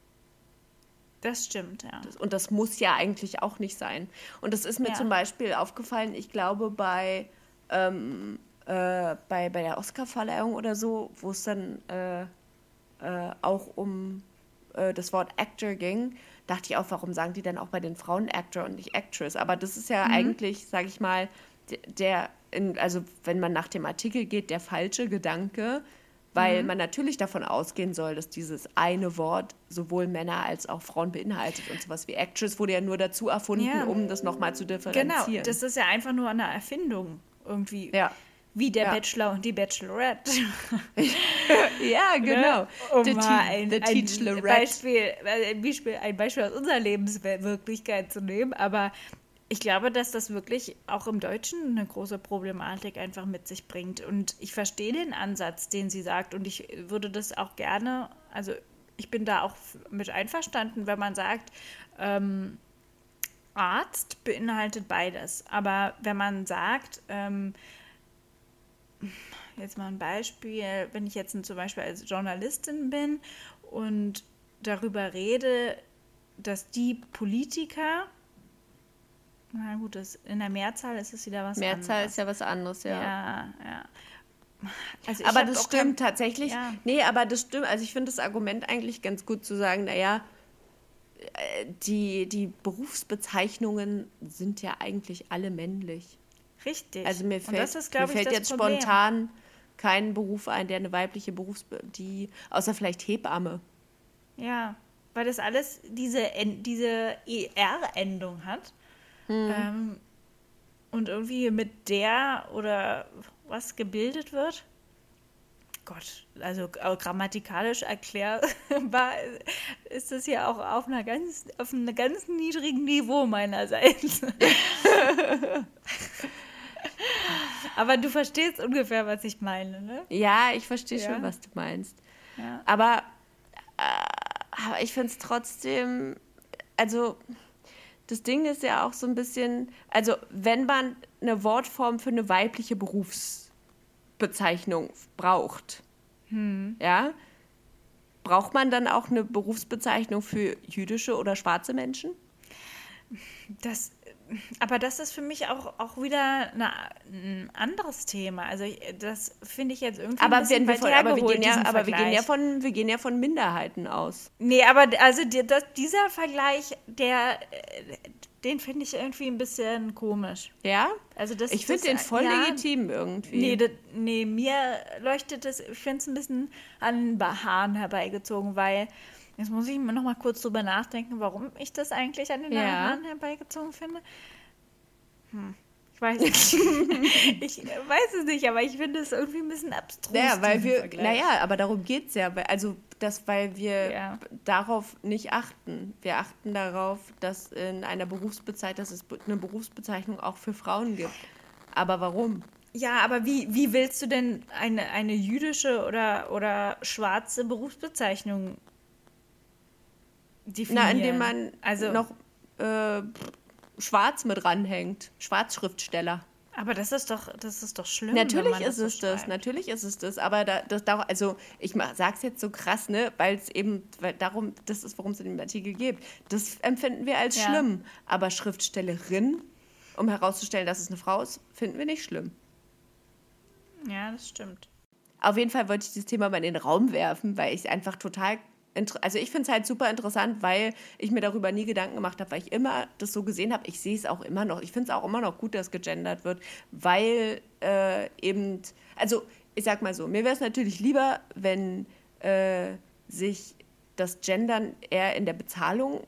Das stimmt, ja. Und das muss ja eigentlich auch nicht sein. Und das ist mir Ja. zum Beispiel aufgefallen, ich glaube, bei, ähm, äh, bei, bei der Oscarverleihung oder so, wo es dann äh, äh, auch um äh, das Wort Actor ging, dachte ich auch, warum sagen die dann auch bei den Frauen Actor und nicht Actress? Aber das ist ja eigentlich, sage ich mal, der, in, also wenn man nach dem Artikel geht, der falsche Gedanke, weil man natürlich davon ausgehen soll, dass dieses eine Wort sowohl Männer als auch Frauen beinhaltet und sowas wie Actress wurde ja nur dazu erfunden, Ja. um das nochmal zu Genau, differenzieren. das ist ja einfach nur eine Erfindung irgendwie. ja. Wie der Ja. Bachelor und die Bachelorette. ja, genau. Ne? Um The, mal ein, the ein. Beispiel, ein, Beispiel, ein Beispiel aus unserer Lebenswirklichkeit zu nehmen. Aber ich glaube, dass das wirklich auch im Deutschen eine große Problematik einfach mit sich bringt. Und ich verstehe den Ansatz, den sie sagt. Und ich würde das auch gerne, also ich bin da auch mit einverstanden, wenn man sagt, ähm, Arzt beinhaltet beides. Aber wenn man sagt, ähm, jetzt mal ein Beispiel, wenn ich jetzt zum Beispiel als Journalistin bin und darüber rede, dass die Politiker, na gut, das, in der Mehrzahl ist es wieder was Mehrzahl anderes. ist ja was anderes, ja. ja, ja. Also aber das stimmt kein- tatsächlich. Ja. Nee, aber das stimmt. Also ich finde das Argument eigentlich ganz gut zu sagen, naja, äh, die, die Berufsbezeichnungen sind ja eigentlich alle männlich. Richtig. Also mir fällt, das ist, mir ich, fällt jetzt Problem. spontan kein Beruf ein, der eine weibliche Berufsbe... die, außer vielleicht Hebamme. Ja, weil das alles diese, diese ER-Endung hat. Hm. Ähm, und irgendwie mit der oder was gebildet wird. Gott, also grammatikalisch erklärbar ist das ja auch auf einer ganz, auf einem ganz niedrigen Niveau meinerseits. Aber du verstehst ungefähr, was ich meine, ne? Ja, ich verstehe ja. schon, was du meinst. Ja. Aber, äh, aber ich finde es trotzdem, also das Ding ist ja auch so ein bisschen, also wenn man eine Wortform für eine weibliche Berufsbezeichnung braucht, hm. ja, braucht man dann auch eine Berufsbezeichnung für jüdische oder schwarze Menschen? Das aber das ist für mich auch, auch wieder eine, ein anderes Thema. Also das finde ich jetzt irgendwie aber ein bisschen wir von, aber wir gehen ja, aber wir gehen ja von wir gehen ja von Minderheiten aus. Nee, aber also die, das, dieser Vergleich, der den finde ich irgendwie ein bisschen komisch. Ja? Also das, ich finde den voll ja, legitim irgendwie. Nee, das, nee, mir leuchtet das, ich finde es ein bisschen an den Haaren herbeigezogen, weil Jetzt muss ich noch mal kurz drüber nachdenken, warum ich das eigentlich an den ja. Haaren herbeigezogen finde. Hm. Ich weiß nicht. ich weiß es nicht, aber ich finde es irgendwie ein bisschen abstrus. Ja, weil wir, naja, aber darum geht es ja. Also, das, weil wir ja. darauf nicht achten. Wir achten darauf, dass in einer Berufsbezeichnung, dass es eine Berufsbezeichnung auch für Frauen gibt. Aber warum? Ja, aber wie, wie willst du denn eine, eine jüdische oder, oder schwarze Berufsbezeichnung definieren? Na, indem man also, noch äh, schwarz mit ranhängt. Schwarzschriftsteller. Aber das ist doch, das ist doch schlimm. Natürlich ist es so das, natürlich ist es das. Aber da, das, also ich sage es jetzt so krass, ne, weil es eben weil darum, das ist, worum es in dem Artikel geht. Das empfinden wir als ja. schlimm. Aber Schriftstellerin, um herauszustellen, dass es eine Frau ist, finden wir nicht schlimm. Ja, das stimmt. Auf jeden Fall wollte ich dieses Thema mal in den Raum werfen, weil ich es einfach total also ich finde es halt super interessant, weil ich mir darüber nie Gedanken gemacht habe, weil ich immer das so gesehen habe. Ich sehe es auch immer noch. Ich finde es auch immer noch gut, dass gegendert wird, weil äh, eben, also ich sag mal so, mir wäre es natürlich lieber, wenn äh, sich das Gendern eher in der Bezahlung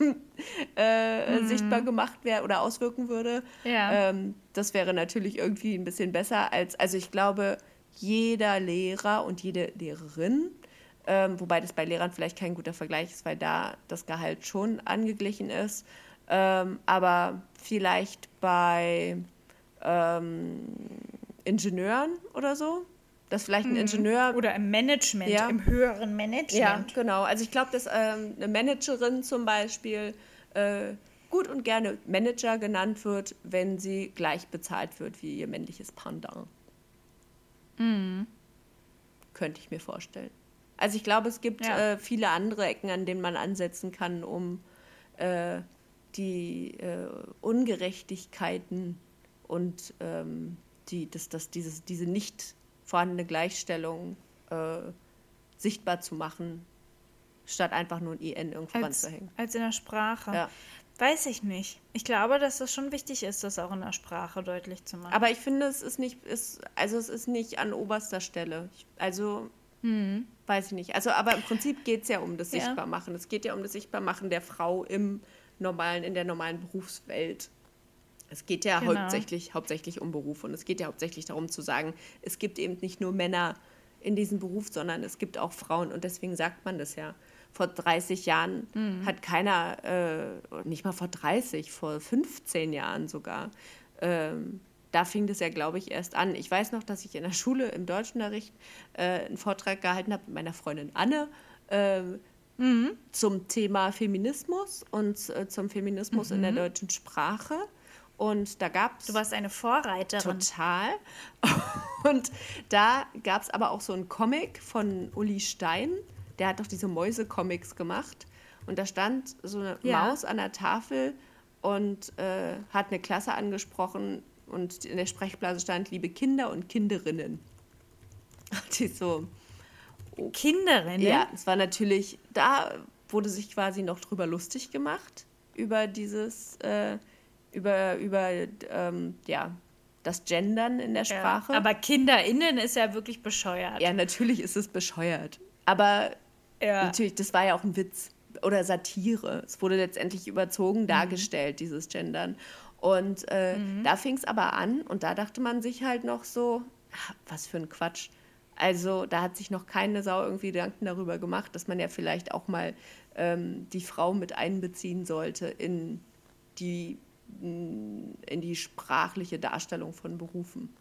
äh, mhm. sichtbar gemacht wäre oder auswirken würde. Ja. Ähm, das wäre natürlich irgendwie ein bisschen besser als, also ich glaube, jeder Lehrer und jede Lehrerin ähm, wobei das bei Lehrern vielleicht kein guter Vergleich ist, weil da das Gehalt schon angeglichen ist. Ähm, aber vielleicht bei ähm, Ingenieuren oder so, dass vielleicht ein mhm. Ingenieur. Oder im Management, ja. im höheren Management. Ja, genau. Also ich glaube, dass ähm, eine Managerin zum Beispiel äh, gut und gerne Manager genannt wird, wenn sie gleich bezahlt wird wie ihr männliches Pendant. Mhm. Könnte ich mir vorstellen. Also ich glaube, es gibt ja. äh, viele andere Ecken, an denen man ansetzen kann, um äh, die äh, Ungerechtigkeiten und ähm, die, das, das, dieses, diese nicht vorhandene Gleichstellung äh, sichtbar zu machen, statt einfach nur ein IN irgendwo als, ranzuhängen. Als in der Sprache. Ja. Weiß ich nicht. Ich glaube, dass das schon wichtig ist, das auch in der Sprache deutlich zu machen. Aber ich finde, es ist nicht, ist, also es ist nicht an oberster Stelle. Also hm. Weiß ich nicht. Also, aber im Prinzip geht es ja um das ja. Sichtbarmachen. Es geht ja um das Sichtbarmachen der Frau im normalen, in der normalen Berufswelt. Es geht ja genau. hauptsächlich, hauptsächlich um Beruf und es geht ja hauptsächlich darum zu sagen, es gibt eben nicht nur Männer in diesem Beruf, sondern es gibt auch Frauen und deswegen sagt man das ja. Vor 30 Jahren mhm. hat keiner, äh, nicht mal vor 30, vor 15 Jahren sogar, ähm, da fing das ja, glaube ich, erst an. Ich weiß noch, dass ich in der Schule im Deutschunterricht äh, einen Vortrag gehalten habe mit meiner Freundin Anne äh, mhm. zum Thema Feminismus und äh, zum Feminismus mhm. in der mhm. deutschen Sprache. Und da gab es. Du warst eine Vorreiterin. Total. Und da gab es aber auch so einen Comic von Uli Stein. Der hat doch diese Mäuse-Comics gemacht. Und da stand so eine ja. Maus an der Tafel und äh, hat eine Klasse angesprochen, und in der Sprechblase stand, liebe Kinder und Kinderinnen. Die so. Oh. Kinderinnen? Ja, es war natürlich, da wurde sich quasi noch drüber lustig gemacht, über dieses, äh, über, über, ähm, ja, das Gendern in der Sprache. Ja, aber KinderInnen ist ja wirklich bescheuert. Ja, natürlich ist es bescheuert. Aber ja. natürlich, das war ja auch ein Witz oder Satire. Es wurde letztendlich überzogen mhm. dargestellt, mhm. dieses Gendern. Und äh, da fing es aber an und da dachte man sich halt noch so, ah, was für ein Quatsch. Also da hat sich noch keine Sau irgendwie Gedanken darüber gemacht, dass man ja vielleicht auch mal ähm, die Frau mit einbeziehen sollte in die, in die sprachliche Darstellung von Berufen.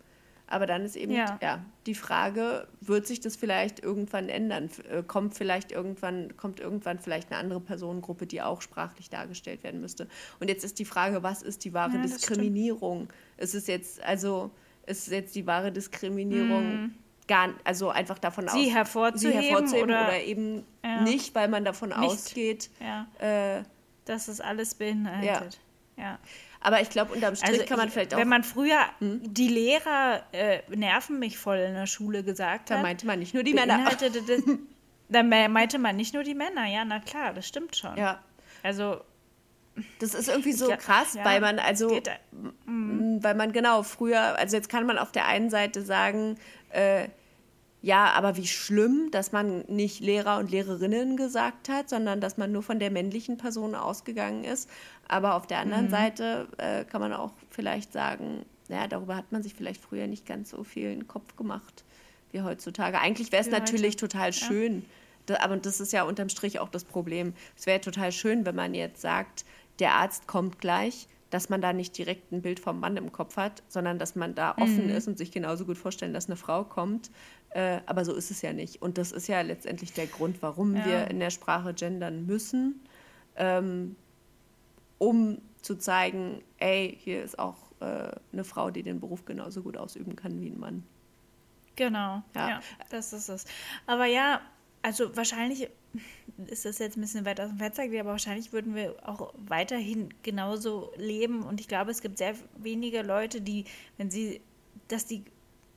Aber dann ist eben ja. Ja. die Frage, wird sich das vielleicht irgendwann ändern? Äh, Kommt vielleicht irgendwann, kommt irgendwann vielleicht eine andere Personengruppe, die auch sprachlich dargestellt werden müsste? Und jetzt ist die Frage, was ist die wahre Ja, Diskriminierung? Ist es jetzt, also ist es jetzt die wahre Diskriminierung gar also einfach davon. Sie aus, hervorzuheben hervorzuheben oder- oder, eben Ja. nicht, weil man davon Nicht. ausgeht, äh, das ist alles beinhaltet. Ja. Aber ich glaube, unterm Strich Also kann man ich- vielleicht auch, Hm? wenn man früher die Lehrer äh, nerven mich voll in der Schule gesagt da hat, meinte man nicht nur die Männer. das, dann me- meinte man nicht nur die Männer. Ja, na klar, das stimmt schon. Ja, Also das ist irgendwie so Ja, krass, ja, weil man also geht da- Mm, Weil man genau früher, also jetzt kann man auf der einen Seite sagen, äh, ja, aber wie schlimm, dass man nicht Lehrer und Lehrerinnen gesagt hat, sondern dass man nur von der männlichen Person ausgegangen ist. Aber auf der anderen Seite äh, kann man auch vielleicht sagen, naja, darüber hat man sich vielleicht früher nicht ganz so viel in den Kopf gemacht wie heutzutage. Eigentlich wäre es Wie heute. natürlich total schön, da, aber das ist ja unterm Strich auch das Problem. Es wäre total schön, wenn man jetzt sagt, der Arzt kommt gleich, dass man da nicht direkt ein Bild vom Mann im Kopf hat, sondern dass man da offen ist und sich genauso gut vorstellen, dass eine Frau kommt. Äh, aber so ist es ja nicht. Und das ist ja letztendlich der Grund, warum Ja. wir in der Sprache gendern müssen, ähm, um zu zeigen, ey, hier ist auch äh, eine Frau, die den Beruf genauso gut ausüben kann wie ein Mann. Genau, Ja. ja. das ist es. Aber ja, also wahrscheinlich ist das jetzt ein bisschen weit aus dem Fenster gelegt, aber wahrscheinlich würden wir auch weiterhin genauso leben. Und ich glaube, es gibt sehr wenige Leute, die, wenn sie, dass die,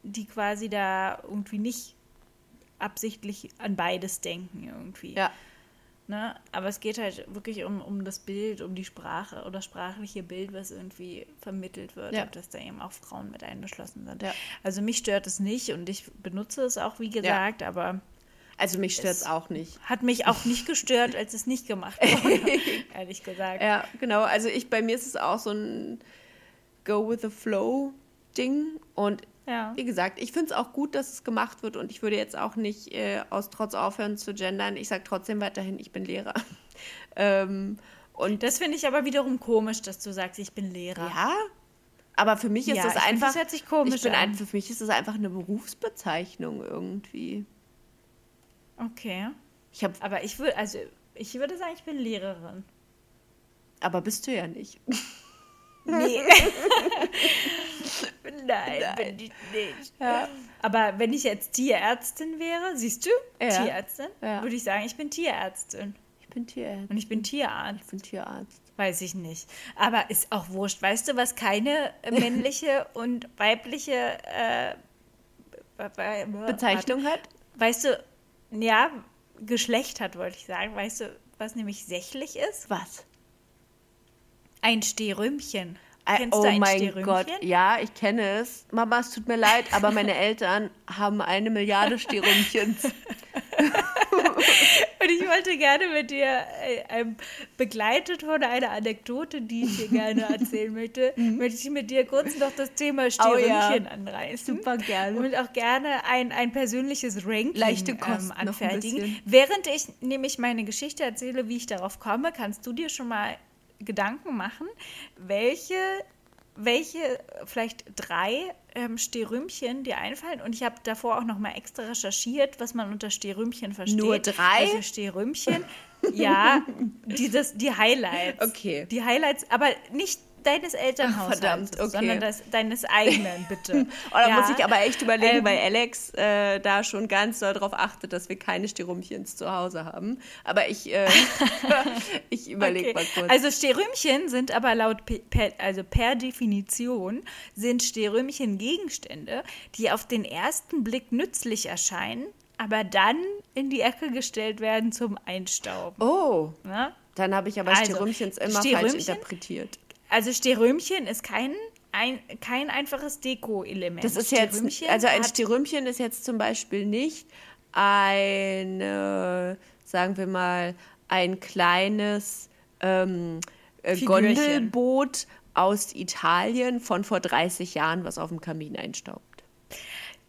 die quasi da irgendwie nicht absichtlich an beides denken irgendwie. Ja, Ne? Aber es geht halt wirklich um, um das Bild, um die Sprache oder sprachliche Bild, was irgendwie vermittelt wird, Ja. ob das da eben auch Frauen mit eingeschlossen sind. Ja. Also mich stört es nicht und ich benutze es auch, wie gesagt, aber also mich stört es auch nicht. hat mich auch nicht gestört, als es nicht gemacht wurde, ehrlich gesagt. Ja, genau. Also ich, bei mir ist es auch so ein Go with the Flow Ding. Und Ja. wie gesagt, ich finde es auch gut, dass es gemacht wird und ich würde jetzt auch nicht äh, aus Trotz aufhören zu gendern. Ich sage trotzdem weiterhin, ich bin Lehrer. ähm, und Das finde ich aber wiederum komisch, dass du sagst, ich bin Lehrer. ja, aber für mich ist Ja, das einfach. das hört sich komisch ich bin an. ein, für mich ist es einfach eine Berufsbezeichnung irgendwie. Okay. Ich habe, Aber ich würde, also ich würde sagen, ich bin Lehrerin. aber bist du ja nicht. Nee. Nein, bin ich nicht. Aber wenn ich jetzt Tierärztin wäre, siehst du, Ja. Tierärztin, Ja. würde ich sagen, ich bin Tierärztin. Ich bin Tierarzt. Und ich bin Tierarzt. Ich bin Tierarzt. Weiß ich nicht. Aber ist auch wurscht. Weißt du, was keine äh, männliche und weibliche äh, be- be- Bezeichnung hat? Weißt du, ja, Geschlecht hat, wollte ich sagen. Weißt du, was nämlich sächlich ist? Was? Ein Stehrümchen. Kennst oh mein Stehrümchen? Gott, ja, ich kenne es. Mama, es tut mir leid, aber meine Eltern haben eine Milliarde Stehrümchens. Und ich wollte gerne mit dir, äh, ähm, begleitet von einer Anekdote, die ich dir gerne erzählen möchte, möchte ich mit dir kurz noch das Thema Mhm. Oh ja. Stehrümchen anreißen. Super gerne. Und auch gerne ein, ein persönliches Ranking Leichte Kost ähm, anfertigen. Während ich nämlich meine Geschichte erzähle, wie ich darauf komme, kannst du dir schon mal Gedanken machen, welche, welche vielleicht drei ähm, Stehrümchen dir einfallen. Und ich habe davor auch noch mal extra recherchiert, was man unter Stehrümchen versteht. Nur drei? Also Stehrümchen, ja, die, das, die Highlights. Okay. Die Highlights, aber nicht deines Elternhaushaltes, verdammt, okay. sondern das, deines eigenen, bitte. Da Ja. muss ich aber echt überlegen, Ähm, weil Alex äh, da schon ganz doll darauf achtet, dass wir keine Stehrümchens zu Hause haben. Aber ich, äh, ich überlege Okay. mal kurz. Also Stehrümchen sind aber laut per, also per Definition sind Stehrümchen Gegenstände, die auf den ersten Blick nützlich erscheinen, aber dann in die Ecke gestellt werden zum Einstauben. oh, Ne? dann habe ich aber Also, Stehrümchens immer falsch Stehrümchen? interpretiert. Also Stehrümchen ist kein, ein, kein einfaches Deko-Element. Das ist jetzt, also ein Stehrümchen ist jetzt zum Beispiel nicht ein, äh, sagen wir mal, ein kleines ähm, äh. Gondelboot aus Italien von vor 30 Jahren, was auf dem Kamin einstaubt.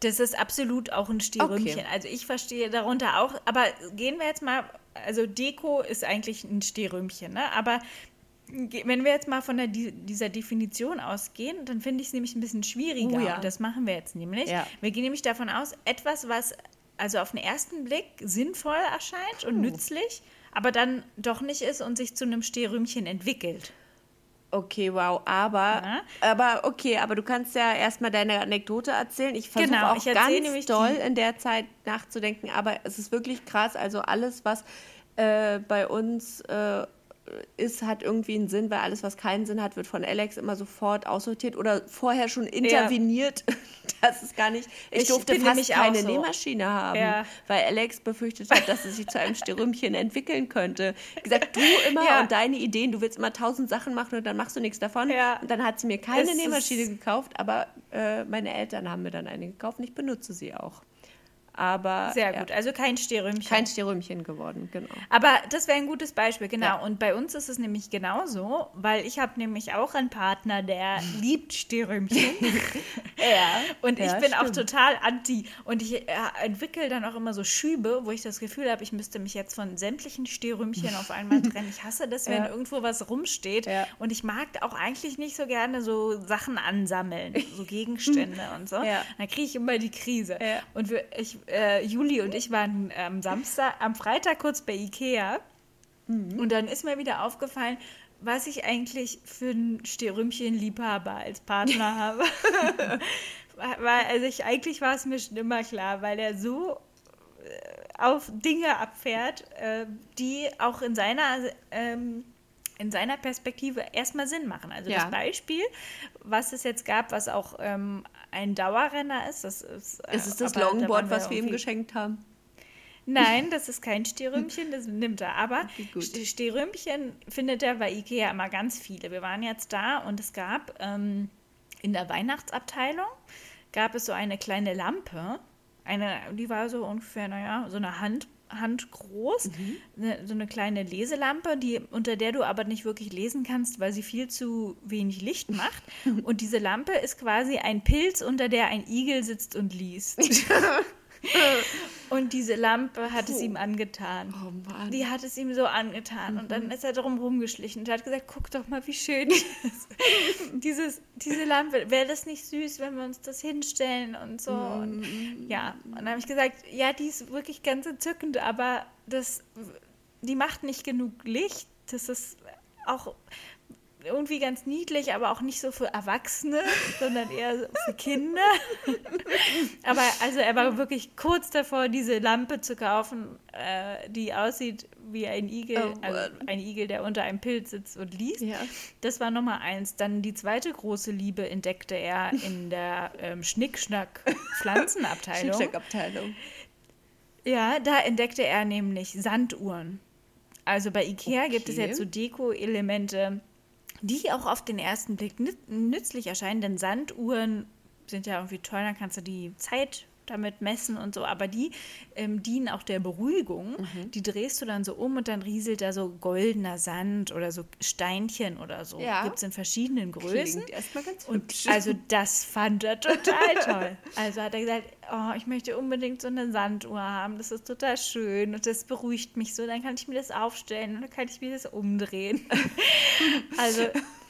Das ist absolut auch ein Stehrümchen. Okay. Also ich verstehe darunter auch, aber gehen wir jetzt mal, also Deko ist eigentlich ein Stehrümchen, ne? Aber wenn wir jetzt mal von der, di- dieser Definition ausgehen, dann finde ich es nämlich ein bisschen schwieriger. Oh ja. Und das machen wir jetzt nämlich. Ja. Wir gehen nämlich davon aus, etwas, was also auf den ersten Blick sinnvoll erscheint und nützlich, aber dann doch nicht ist und sich zu einem Stehrümchen entwickelt. Okay, wow, aber, Ja. aber okay, aber du kannst ja erstmal deine Anekdote erzählen. Ich versuche Genau, auch ganz doll in der Zeit nachzudenken, aber es ist wirklich krass. Also alles, was äh, bei uns äh, ist, hat irgendwie einen Sinn, weil alles, was keinen Sinn hat, wird von Alex immer sofort aussortiert oder vorher schon interveniert. Das ist gar nicht. Ich, Ich durfte fast keine so. Nähmaschine haben, Ja. weil Alex befürchtet hat, dass es sich zu einem Sterümchen entwickeln könnte. Gesagt, du immer Ja. und deine Ideen, du willst immer tausend Sachen machen und dann machst du nichts davon. Ja. Und dann hat sie mir keine Es Nähmaschine gekauft, aber äh, meine Eltern haben mir dann eine gekauft und ich benutze sie auch. Aber Sehr ja, gut, also kein Stehrümchen. kein Sterümchen geworden, genau. Aber das wäre ein gutes Beispiel, genau. Ja. Und bei uns ist es nämlich genauso, weil ich habe nämlich auch einen Partner, der liebt Stehrümchen. Ja. Und ich Ja, bin auch stimmt. total anti. Und ich äh, entwickle dann auch immer so Schübe, wo ich das Gefühl habe, ich müsste mich jetzt von sämtlichen Stehrümchen auf einmal trennen. Ich hasse das, wenn Ja. irgendwo was rumsteht. Ja. Und ich mag auch eigentlich nicht so gerne so Sachen ansammeln, so Gegenstände und so. Ja. Dann kriege ich immer die Krise. Ja. Und wir, ich, äh, Juli und ich waren am Samstag, am Freitag kurz bei Ikea. Mhm. Und dann ist mir wieder aufgefallen, was ich eigentlich für ein Stehrümchen-Liebhaber als Partner habe. weil, also ich, eigentlich war es mir schon immer klar, weil er so äh, auf Dinge abfährt, äh, die auch in seiner, ähm, in seiner Perspektive erstmal Sinn machen. Also Ja. das Beispiel, was es jetzt gab, was auch ähm, ein Dauerrenner ist, das ist, äh, Es ist das da Longboard, was wir ihm geschenkt haben. Nein, das ist kein Stehrümchen, das nimmt er. Aber Okay, gut. St- Stehrümchen findet er bei Ikea immer ganz viele. Wir waren jetzt da und es gab ähm, in der Weihnachtsabteilung gab es so eine kleine Lampe. Eine, die war so ungefähr, naja, so eine Hand, Hand groß. Eine, so eine kleine Leselampe, die, unter der du aber nicht wirklich lesen kannst, weil sie viel zu wenig Licht macht. Und diese Lampe ist quasi ein Pilz, unter der ein Igel sitzt und liest. Und diese Lampe hat es ihm angetan. Oh Mann. Die hat es ihm so angetan. Und dann ist er drum rumgeschlichen und hat gesagt, guck doch mal, wie schön die ist. Dieses, diese Lampe, wäre das nicht süß, wenn wir uns das hinstellen und so. Und, ja, und dann habe ich gesagt, ja, die ist wirklich ganz entzückend, aber das, die macht nicht genug Licht. Das ist auch irgendwie ganz niedlich, aber auch nicht so für Erwachsene, sondern eher für Kinder. aber also er war wirklich kurz davor, diese Lampe zu kaufen, äh, die aussieht wie ein Igel, Oh also ein Igel, der unter einem Pilz sitzt und liest. Ja. Das war Nummer eins. Dann die zweite große Liebe entdeckte er in der ähm, Schnickschnack-Pflanzenabteilung. Schicksackabteilung. Ja, da entdeckte er nämlich Sanduhren. Also bei Ikea gibt es Okay. jetzt so Deko-Elemente, die auch auf den ersten Blick nüt- nützlich erscheinen, denn Sanduhren sind ja irgendwie toll, dann kannst du die Zeit damit messen und so, aber die ähm, dienen auch der Beruhigung. Mhm. Die drehst du dann so um und dann rieselt da so goldener Sand oder so Steinchen oder so. Ja. Gibt es in verschiedenen Größen. Klingt erstmal ganz Und hübsch. also das fand er total toll. Also hat er gesagt, oh, ich möchte unbedingt so eine Sanduhr haben. Das ist total schön und das beruhigt mich so. Dann kann ich mir das aufstellen und dann kann ich mir das umdrehen. also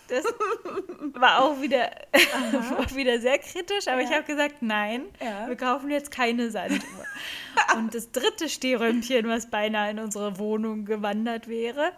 das war auch wieder, war wieder sehr kritisch, aber ich habe gesagt, nein, Ja. wir kaufen jetzt keine Sanduhr. und das dritte Stehrömchen, was beinahe in unsere Wohnung gewandert wäre,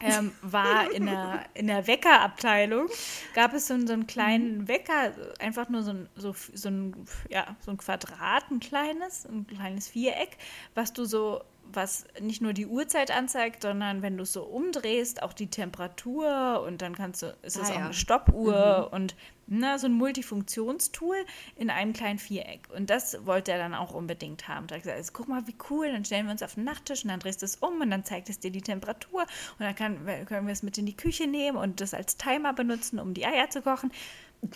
ähm, war in der, in der Weckerabteilung, gab es so, einen- so einen kleinen Wecker, einfach nur so ein, so, so, ein, ja, so ein Quadrat, ein kleines, ein kleines Viereck, was du so, was nicht nur die Uhrzeit anzeigt, sondern wenn du es so umdrehst, auch die Temperatur und dann kannst du, ist es Ah, auch ja. eine Stoppuhr und na, so ein Multifunktionstool in einem kleinen Viereck. Und das wollte er dann auch unbedingt haben. Da hat er gesagt, also, guck mal, wie cool, dann stellen wir uns auf den Nachttisch und dann drehst du es um und dann zeigt es dir die Temperatur und dann kann, können wir es mit in die Küche nehmen und das als Timer benutzen, um die Eier zu kochen.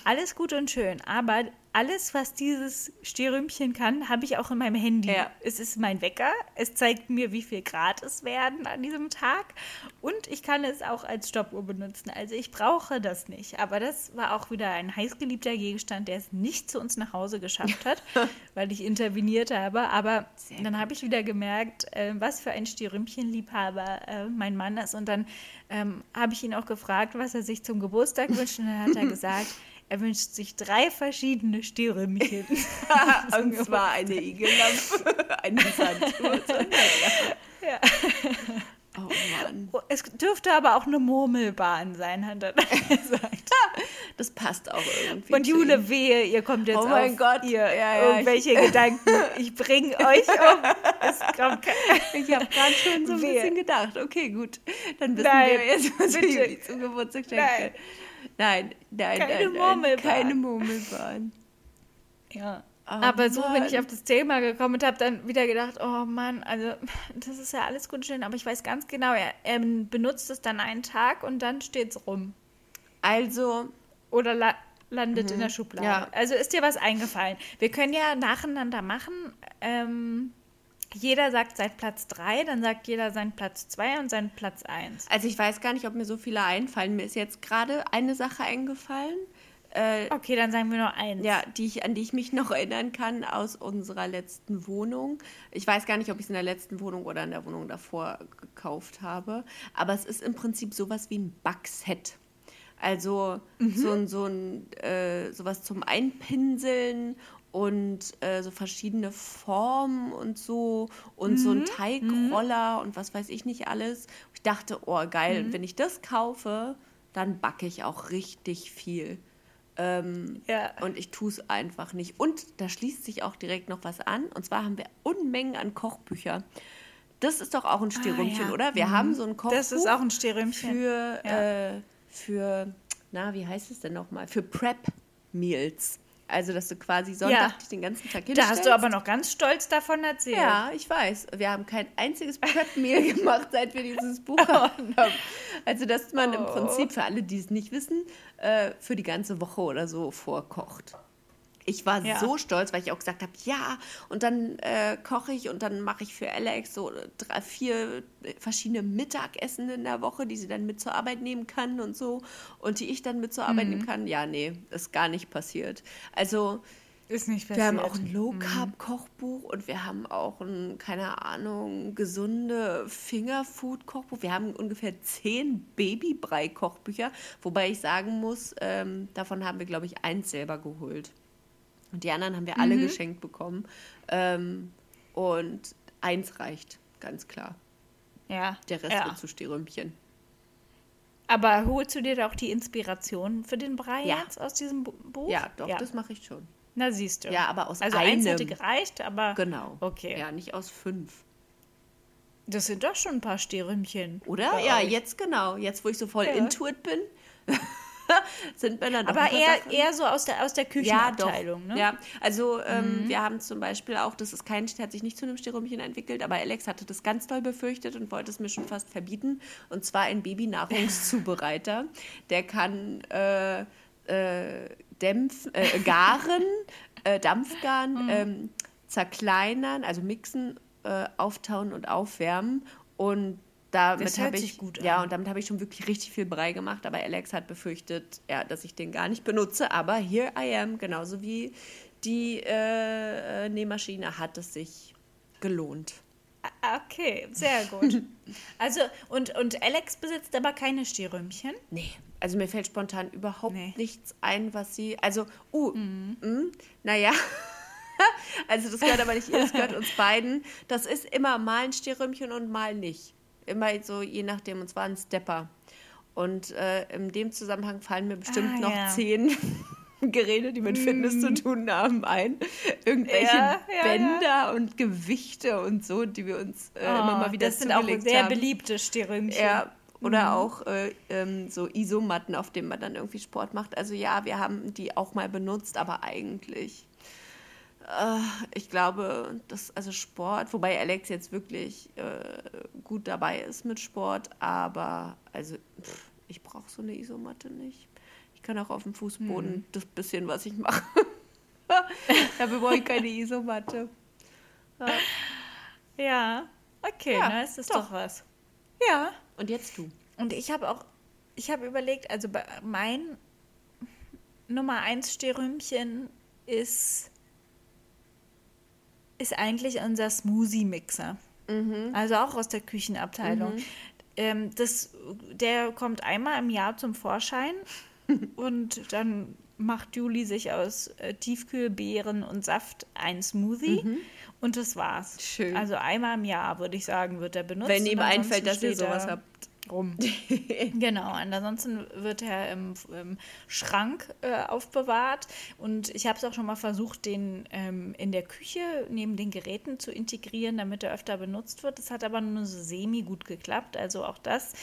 Alles gut und schön, aber alles, was dieses Stierrümpchen kann, habe ich auch in meinem Handy. Ja. Es ist mein Wecker. Es zeigt mir, wie viel Grad es werden an diesem Tag. Und ich kann es auch als Stoppuhr benutzen. Also ich brauche das nicht. Aber das war auch wieder ein heißgeliebter Gegenstand, der es nicht zu uns nach Hause geschafft hat, weil ich interveniert habe. Aber dann habe ich wieder gemerkt, äh, was für ein Stierrümpchenliebhaber äh, mein Mann ist. Und dann ähm, habe ich ihn auch gefragt, was er sich zum Geburtstag wünscht. Und dann hat er gesagt, er wünscht sich drei verschiedene Stierrümpchen. Und zwar eine Igellampe, eine Sanduhr. Ja. Oh Mann. Es dürfte aber auch eine Murmelbahn sein, hat er gesagt. Das passt auch irgendwie. Und. Jule, wehe, ihr kommt jetzt Oh mein auf Gott. ihr Ja, ja, irgendwelche Gedanken. Ich bringe euch um. Es kommt Ich habe gerade schon so ein Wehe. bisschen gedacht. Okay, gut. Dann wissen Nein, wir jetzt, was bitte. Zum Geburtstag schenken. Nein. Nein, nein, Keine nein, Murmelbahn. Keine Murmelbahn. Ja. Oh aber so bin ich auf das Thema gekommen und habe dann wieder gedacht, oh Mann, also das ist ja alles gut schön, aber ich weiß ganz genau, er, er benutzt es dann einen Tag und dann steht es rum. Also, Oder la landet in der Schublade. Mhm. Ja. Also ist dir was eingefallen? Wir können ja nacheinander machen. Ähm, jeder sagt sein Platz 3, dann sagt jeder sein Platz 2 und sein Platz 1. also ich weiß gar nicht, ob mir so viele einfallen. Mir ist jetzt gerade eine Sache eingefallen. Äh, Okay, dann sagen wir nur eins. Ja, die ich, an die ich mich noch erinnern kann aus unserer letzten Wohnung. Ich weiß gar nicht, ob ich es in der letzten Wohnung oder in der Wohnung davor gekauft habe. Aber es ist im Prinzip sowas wie ein Backset. Also so ein, so ein äh, sowas zum Einpinseln und äh, so verschiedene Formen und so und so ein Teigroller und was weiß ich nicht alles. Ich dachte, oh geil, wenn ich das kaufe, dann backe ich auch richtig viel. Ähm, Ja. und ich tue es einfach nicht. Und da schließt sich auch direkt noch was an. Und zwar haben wir Unmengen an Kochbücher. Das ist doch auch ein Stierrümpchen, Ah, ja. oder? Wir haben so ein Kochbuch Das ist auch ein Stierrümpchen. für, Ja. äh, für, na, wie heißt es denn nochmal? Für Prep-Meals. Also, dass du quasi Sonntag Ja. dich den ganzen Tag Da hast du hinstellst. aber noch ganz stolz davon erzählt. Ja, ich weiß. Wir haben kein einziges Prep-Meal gemacht, seit wir dieses Buch haben. Also, dass man im Oh. Prinzip, für alle, die es nicht wissen, äh, für die ganze Woche oder so vorkocht. Ich war Ja. so stolz, weil ich auch gesagt habe, ja, und dann äh, koche ich und dann mache ich für Alex so drei, vier verschiedene Mittagessen in der Woche, die sie dann mit zur Arbeit nehmen kann und so und die ich dann mit zur Arbeit Mhm. nehmen kann. Ja, nee, ist gar nicht passiert. Also Ist nicht passiert. wir haben auch ein Low-Carb-Kochbuch und wir haben auch ein, keine Ahnung, gesunde Fingerfood-Kochbuch. Wir haben ungefähr zehn Babybrei-Kochbücher, wobei ich sagen muss, ähm, davon haben wir, glaube ich, eins selber geholt. Und die anderen haben wir alle geschenkt bekommen. Ähm, und eins reicht, ganz klar. Ja. Der Rest ja. wird zu Stierrümpchen. Aber holst du dir da auch die Inspiration für den Brei Ja. jetzt aus diesem Bu- Buch? Ja, doch, das mache ich schon. Na, siehst du. Ja, aber aus Also eins hätte einem. gereicht, aber Genau. Okay. Ja, nicht aus fünf. das sind doch schon ein paar Stierrümpchen. Oder? Ja, euch. jetzt genau. Jetzt, wo ich so voll Ja. into it bin, sind dann doch Aber eher, Sachen. eher so aus der, aus der ja, Küchenabteilung, doch. ne? Ja, also ähm, wir haben zum Beispiel auch, das ist kein, hat sich nicht zu einem Stierrümpchen entwickelt, aber Alex hatte das ganz doll befürchtet und wollte es mir schon fast verbieten. Und zwar ein Babynahrungszubereiter. Der kann äh, äh, dämpfen, äh, garen, äh, Dampfgaren, ähm, zerkleinern, also mixen, äh, auftauen und aufwärmen. Und damit Das hört habe ich sich gut ja an. und damit habe ich schon wirklich richtig viel Brei gemacht. Aber Alex hat befürchtet, ja, dass ich den gar nicht benutze. Aber here I am, genauso wie die äh, äh, Nähmaschine hat es sich gelohnt. Ah, Okay, sehr gut. Also, und, und Alex besitzt aber keine Stierrümpchen. Nee, also mir fällt spontan überhaupt Nee. nichts ein, was sie. Also, uh, mm, naja. also das gehört aber nicht ihr, das gehört uns beiden. Das ist immer mal ein Stierrümpchen und mal nicht. Immer so, je nachdem, und zwar ein Stepper. Und äh, in dem Zusammenhang fallen mir bestimmt Ah, noch ja. zehn Geräte, die mit Fitness zu tun haben, ein. Irgendwelche Ja, ja, Bänder und Gewichte und so, die wir uns äh, immer mal wieder Oh, Das sind auch sehr haben. beliebte Stierrümpchen. Ja, oder auch äh, ähm, so Isomatten, auf denen man dann irgendwie Sport macht. Also ja, wir haben die auch mal benutzt, aber eigentlich, ich glaube, das, also Sport, wobei Alex jetzt wirklich äh, gut dabei ist mit Sport, aber also pff, ich brauche so eine Isomatte nicht. Ich kann auch auf dem Fußboden das bisschen, was ich mache. Dafür brauche ich keine Isomatte. Ja. Ja, okay, Ja, na, ist das doch. doch. was. Ja, Und jetzt du. und ich habe auch, ich habe überlegt, also mein Nummer 1 Sterümchen ist, ist eigentlich unser Smoothie-Mixer. Also auch aus der Küchenabteilung. Ähm, das, der kommt einmal im Jahr zum Vorschein und dann macht Julie sich aus äh, Tiefkühlbeeren und Saft ein Smoothie und das war's. Schön. Also einmal im Jahr, würde ich sagen, wird er benutzt. Wenn ihm einfällt, dass ihr sowas habt. Rum. genau, und ansonsten wird er im, im Schrank äh, aufbewahrt. Und ich habe es auch schon mal versucht, den ähm, in der Küche neben den Geräten zu integrieren, damit er öfter benutzt wird. Das hat aber nur so semi gut geklappt. Also auch das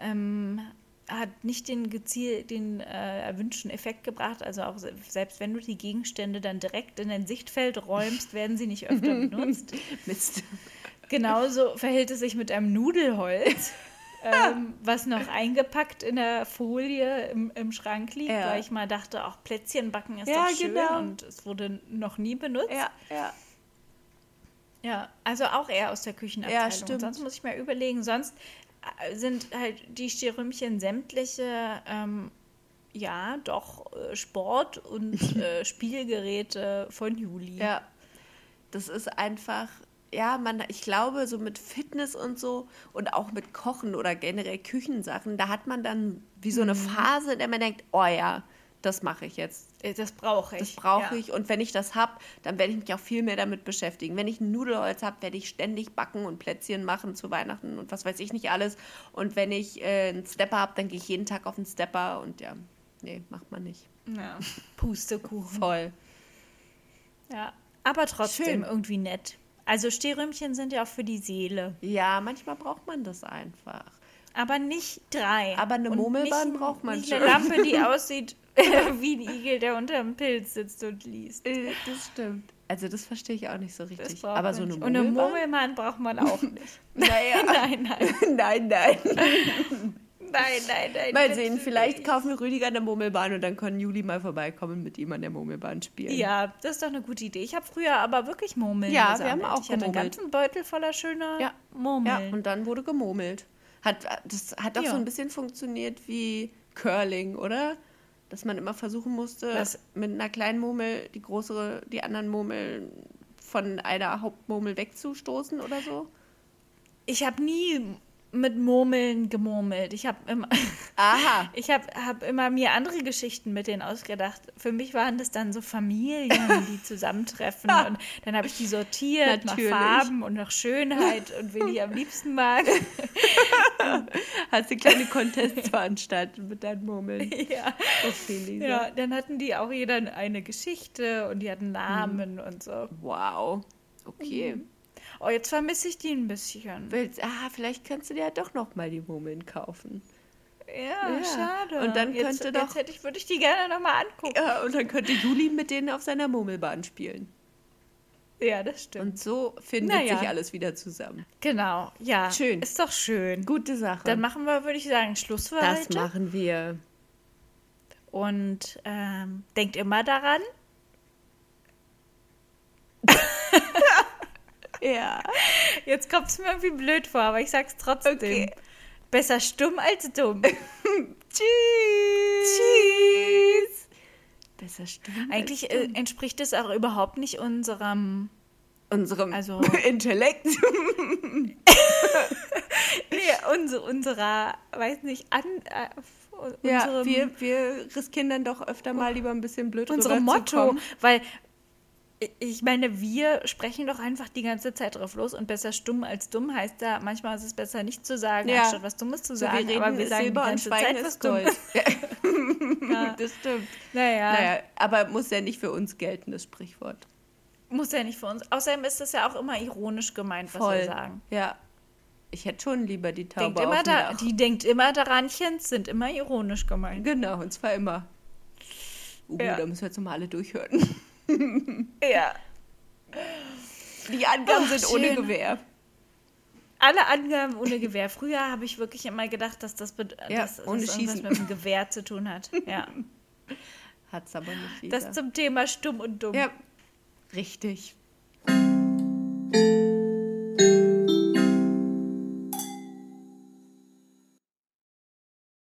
ähm, hat nicht den, geziel den äh, erwünschten Effekt gebracht. Also auch se- selbst wenn du die Gegenstände dann direkt in dein Sichtfeld räumst, werden sie nicht öfter benutzt. Mist. Genauso verhält es sich mit einem Nudelholz, ähm, was noch eingepackt in der Folie im, im Schrank liegt, Ja. weil ich mal dachte, auch Plätzchen backen ist Ja, doch schön genau. und es wurde noch nie benutzt. Ja, ja. Ja, also auch eher aus der Küchenabteilung. Ja, stimmt. Sonst muss ich mal überlegen, sonst äh, sind halt die Sterümchen sämtliche, ähm, ja, doch äh, Sport- und äh, Spielgeräte von Juli. Ja, das ist einfach, ja, man, ich glaube, so mit Fitness und so und auch mit Kochen oder generell Küchensachen, da hat man dann wie so eine Phase, in der man denkt, oh ja, das mache ich jetzt. Äh, Das brauche ich. Das brauche ja. ich. Und wenn ich das habe, dann werde ich mich auch viel mehr damit beschäftigen. Wenn ich ein Nudelholz habe, werde ich ständig backen und Plätzchen machen zu Weihnachten und was weiß ich nicht alles. Und wenn ich äh, einen Stepper habe, dann gehe ich jeden Tag auf einen Stepper und ja, nee, macht man nicht. Ja. Pustekuchen. Voll. Ja, aber trotzdem Schön. irgendwie nett. Also Stehrümchen sind ja auch für die Seele. Ja, manchmal braucht man das einfach. Aber nicht drei. Aber eine Murmelbahn nicht, braucht man nicht schon. eine Lampe, die aussieht wie ein Igel, der unter einem Pilz sitzt und liest. Äh, Das stimmt. Also das verstehe ich auch nicht so richtig. Aber so eine nicht. Und eine Murmelbahn? Murmelmann braucht man auch nicht. Naja. nein, nein. nein, nein. Nein, nein, nein. Mal sehen, vielleicht kaufen wir Rüdiger eine Murmelbahn und dann kann Juli mal vorbeikommen und mit ihm an der Murmelbahn spielen. Ja, das ist doch eine gute Idee. Ich habe früher aber wirklich Murmeln Ja, wir gesammelt. haben auch Ich hatte einen ganzen Beutel voller schöner Ja. Murmeln. Ja, und dann wurde gemurmelt. Hat, das hat doch Ja. so ein bisschen funktioniert wie Curling, oder? Dass man immer versuchen musste, Was? mit einer kleinen Murmel die größere, die anderen Murmeln von einer Hauptmurmel wegzustoßen oder so. Ich habe nie mit Murmeln gemurmelt. Ich habe immer, Aha. ich habe hab immer mir andere Geschichten mit denen ausgedacht. Für mich waren das dann so Familien, die zusammentreffen. und dann habe ich die sortiert Natürlich. nach Farben und nach Schönheit und wen ich am liebsten mag. Hast du kleine Contests veranstaltet mit deinen Murmeln? ja. Okay, Lisa. ja, dann hatten die auch jeder eine Geschichte und die hatten Namen und so. Wow. Okay. Oh, jetzt vermisse ich die ein bisschen. Willst, ah, vielleicht kannst du dir ja doch noch mal die Murmeln kaufen. Ja, Ja. schade. Und dann jetzt, könnte doch- Jetzt hätte ich, würde ich die gerne nochmal angucken. Ja, und dann könnte Juli mit denen auf seiner Murmelbahn spielen. Ja, das stimmt. Und so findet Naja. sich alles wieder zusammen. Genau, ja. Schön. Ist doch schön. Gute Sache. Dann machen wir, würde ich sagen, Schluss für das heute. machen wir. Und ähm, denkt immer daran, Ja. jetzt kommt es mir irgendwie blöd vor, aber ich sag's trotzdem. Okay. Besser stumm als dumm. Tschüss. Tschüss. Besser stimmt. Eigentlich äh, entspricht es auch überhaupt nicht unserem. unserem also- Intellekt. Nee, unser, unserer, weiß nicht, an. Äh, ja, unserem, wir, wir riskieren dann doch öfter mal lieber ein bisschen blöd unserem Motto. Weil ich meine, wir sprechen doch einfach die ganze Zeit drauf los und besser stumm als dumm heißt da, manchmal ist es besser nicht zu sagen, Ja. anstatt was Dummes zu So, wir sagen. reden aber wir sagen Silber die und ganze Schweigen Zeit was. Dummes. Ja. Das stimmt. Naja, Naja, aber muss ja nicht für uns gelten, das Sprichwort. muss ja nicht für uns. Außerdem ist das ja auch immer ironisch gemeint, was wir sagen. Ja. Ich hätte schon lieber die Taube Denkt immer da, die denkt immer daranchens sind immer ironisch gemeint. Genau, und zwar immer. Uh, Ja. da müssen wir jetzt nochmal alle durchhören. ja. Die Angaben Ach, sind schön. ohne Gewehr. Alle Angaben ohne Gewehr. Früher habe ich wirklich immer gedacht, dass das, ja, dass, ohne das Schießen. irgendwas mit dem Gewehr zu tun hat. Ja. es aber nicht. Wieder. Das zum Thema stumm und dumm. Ja, richtig. Musik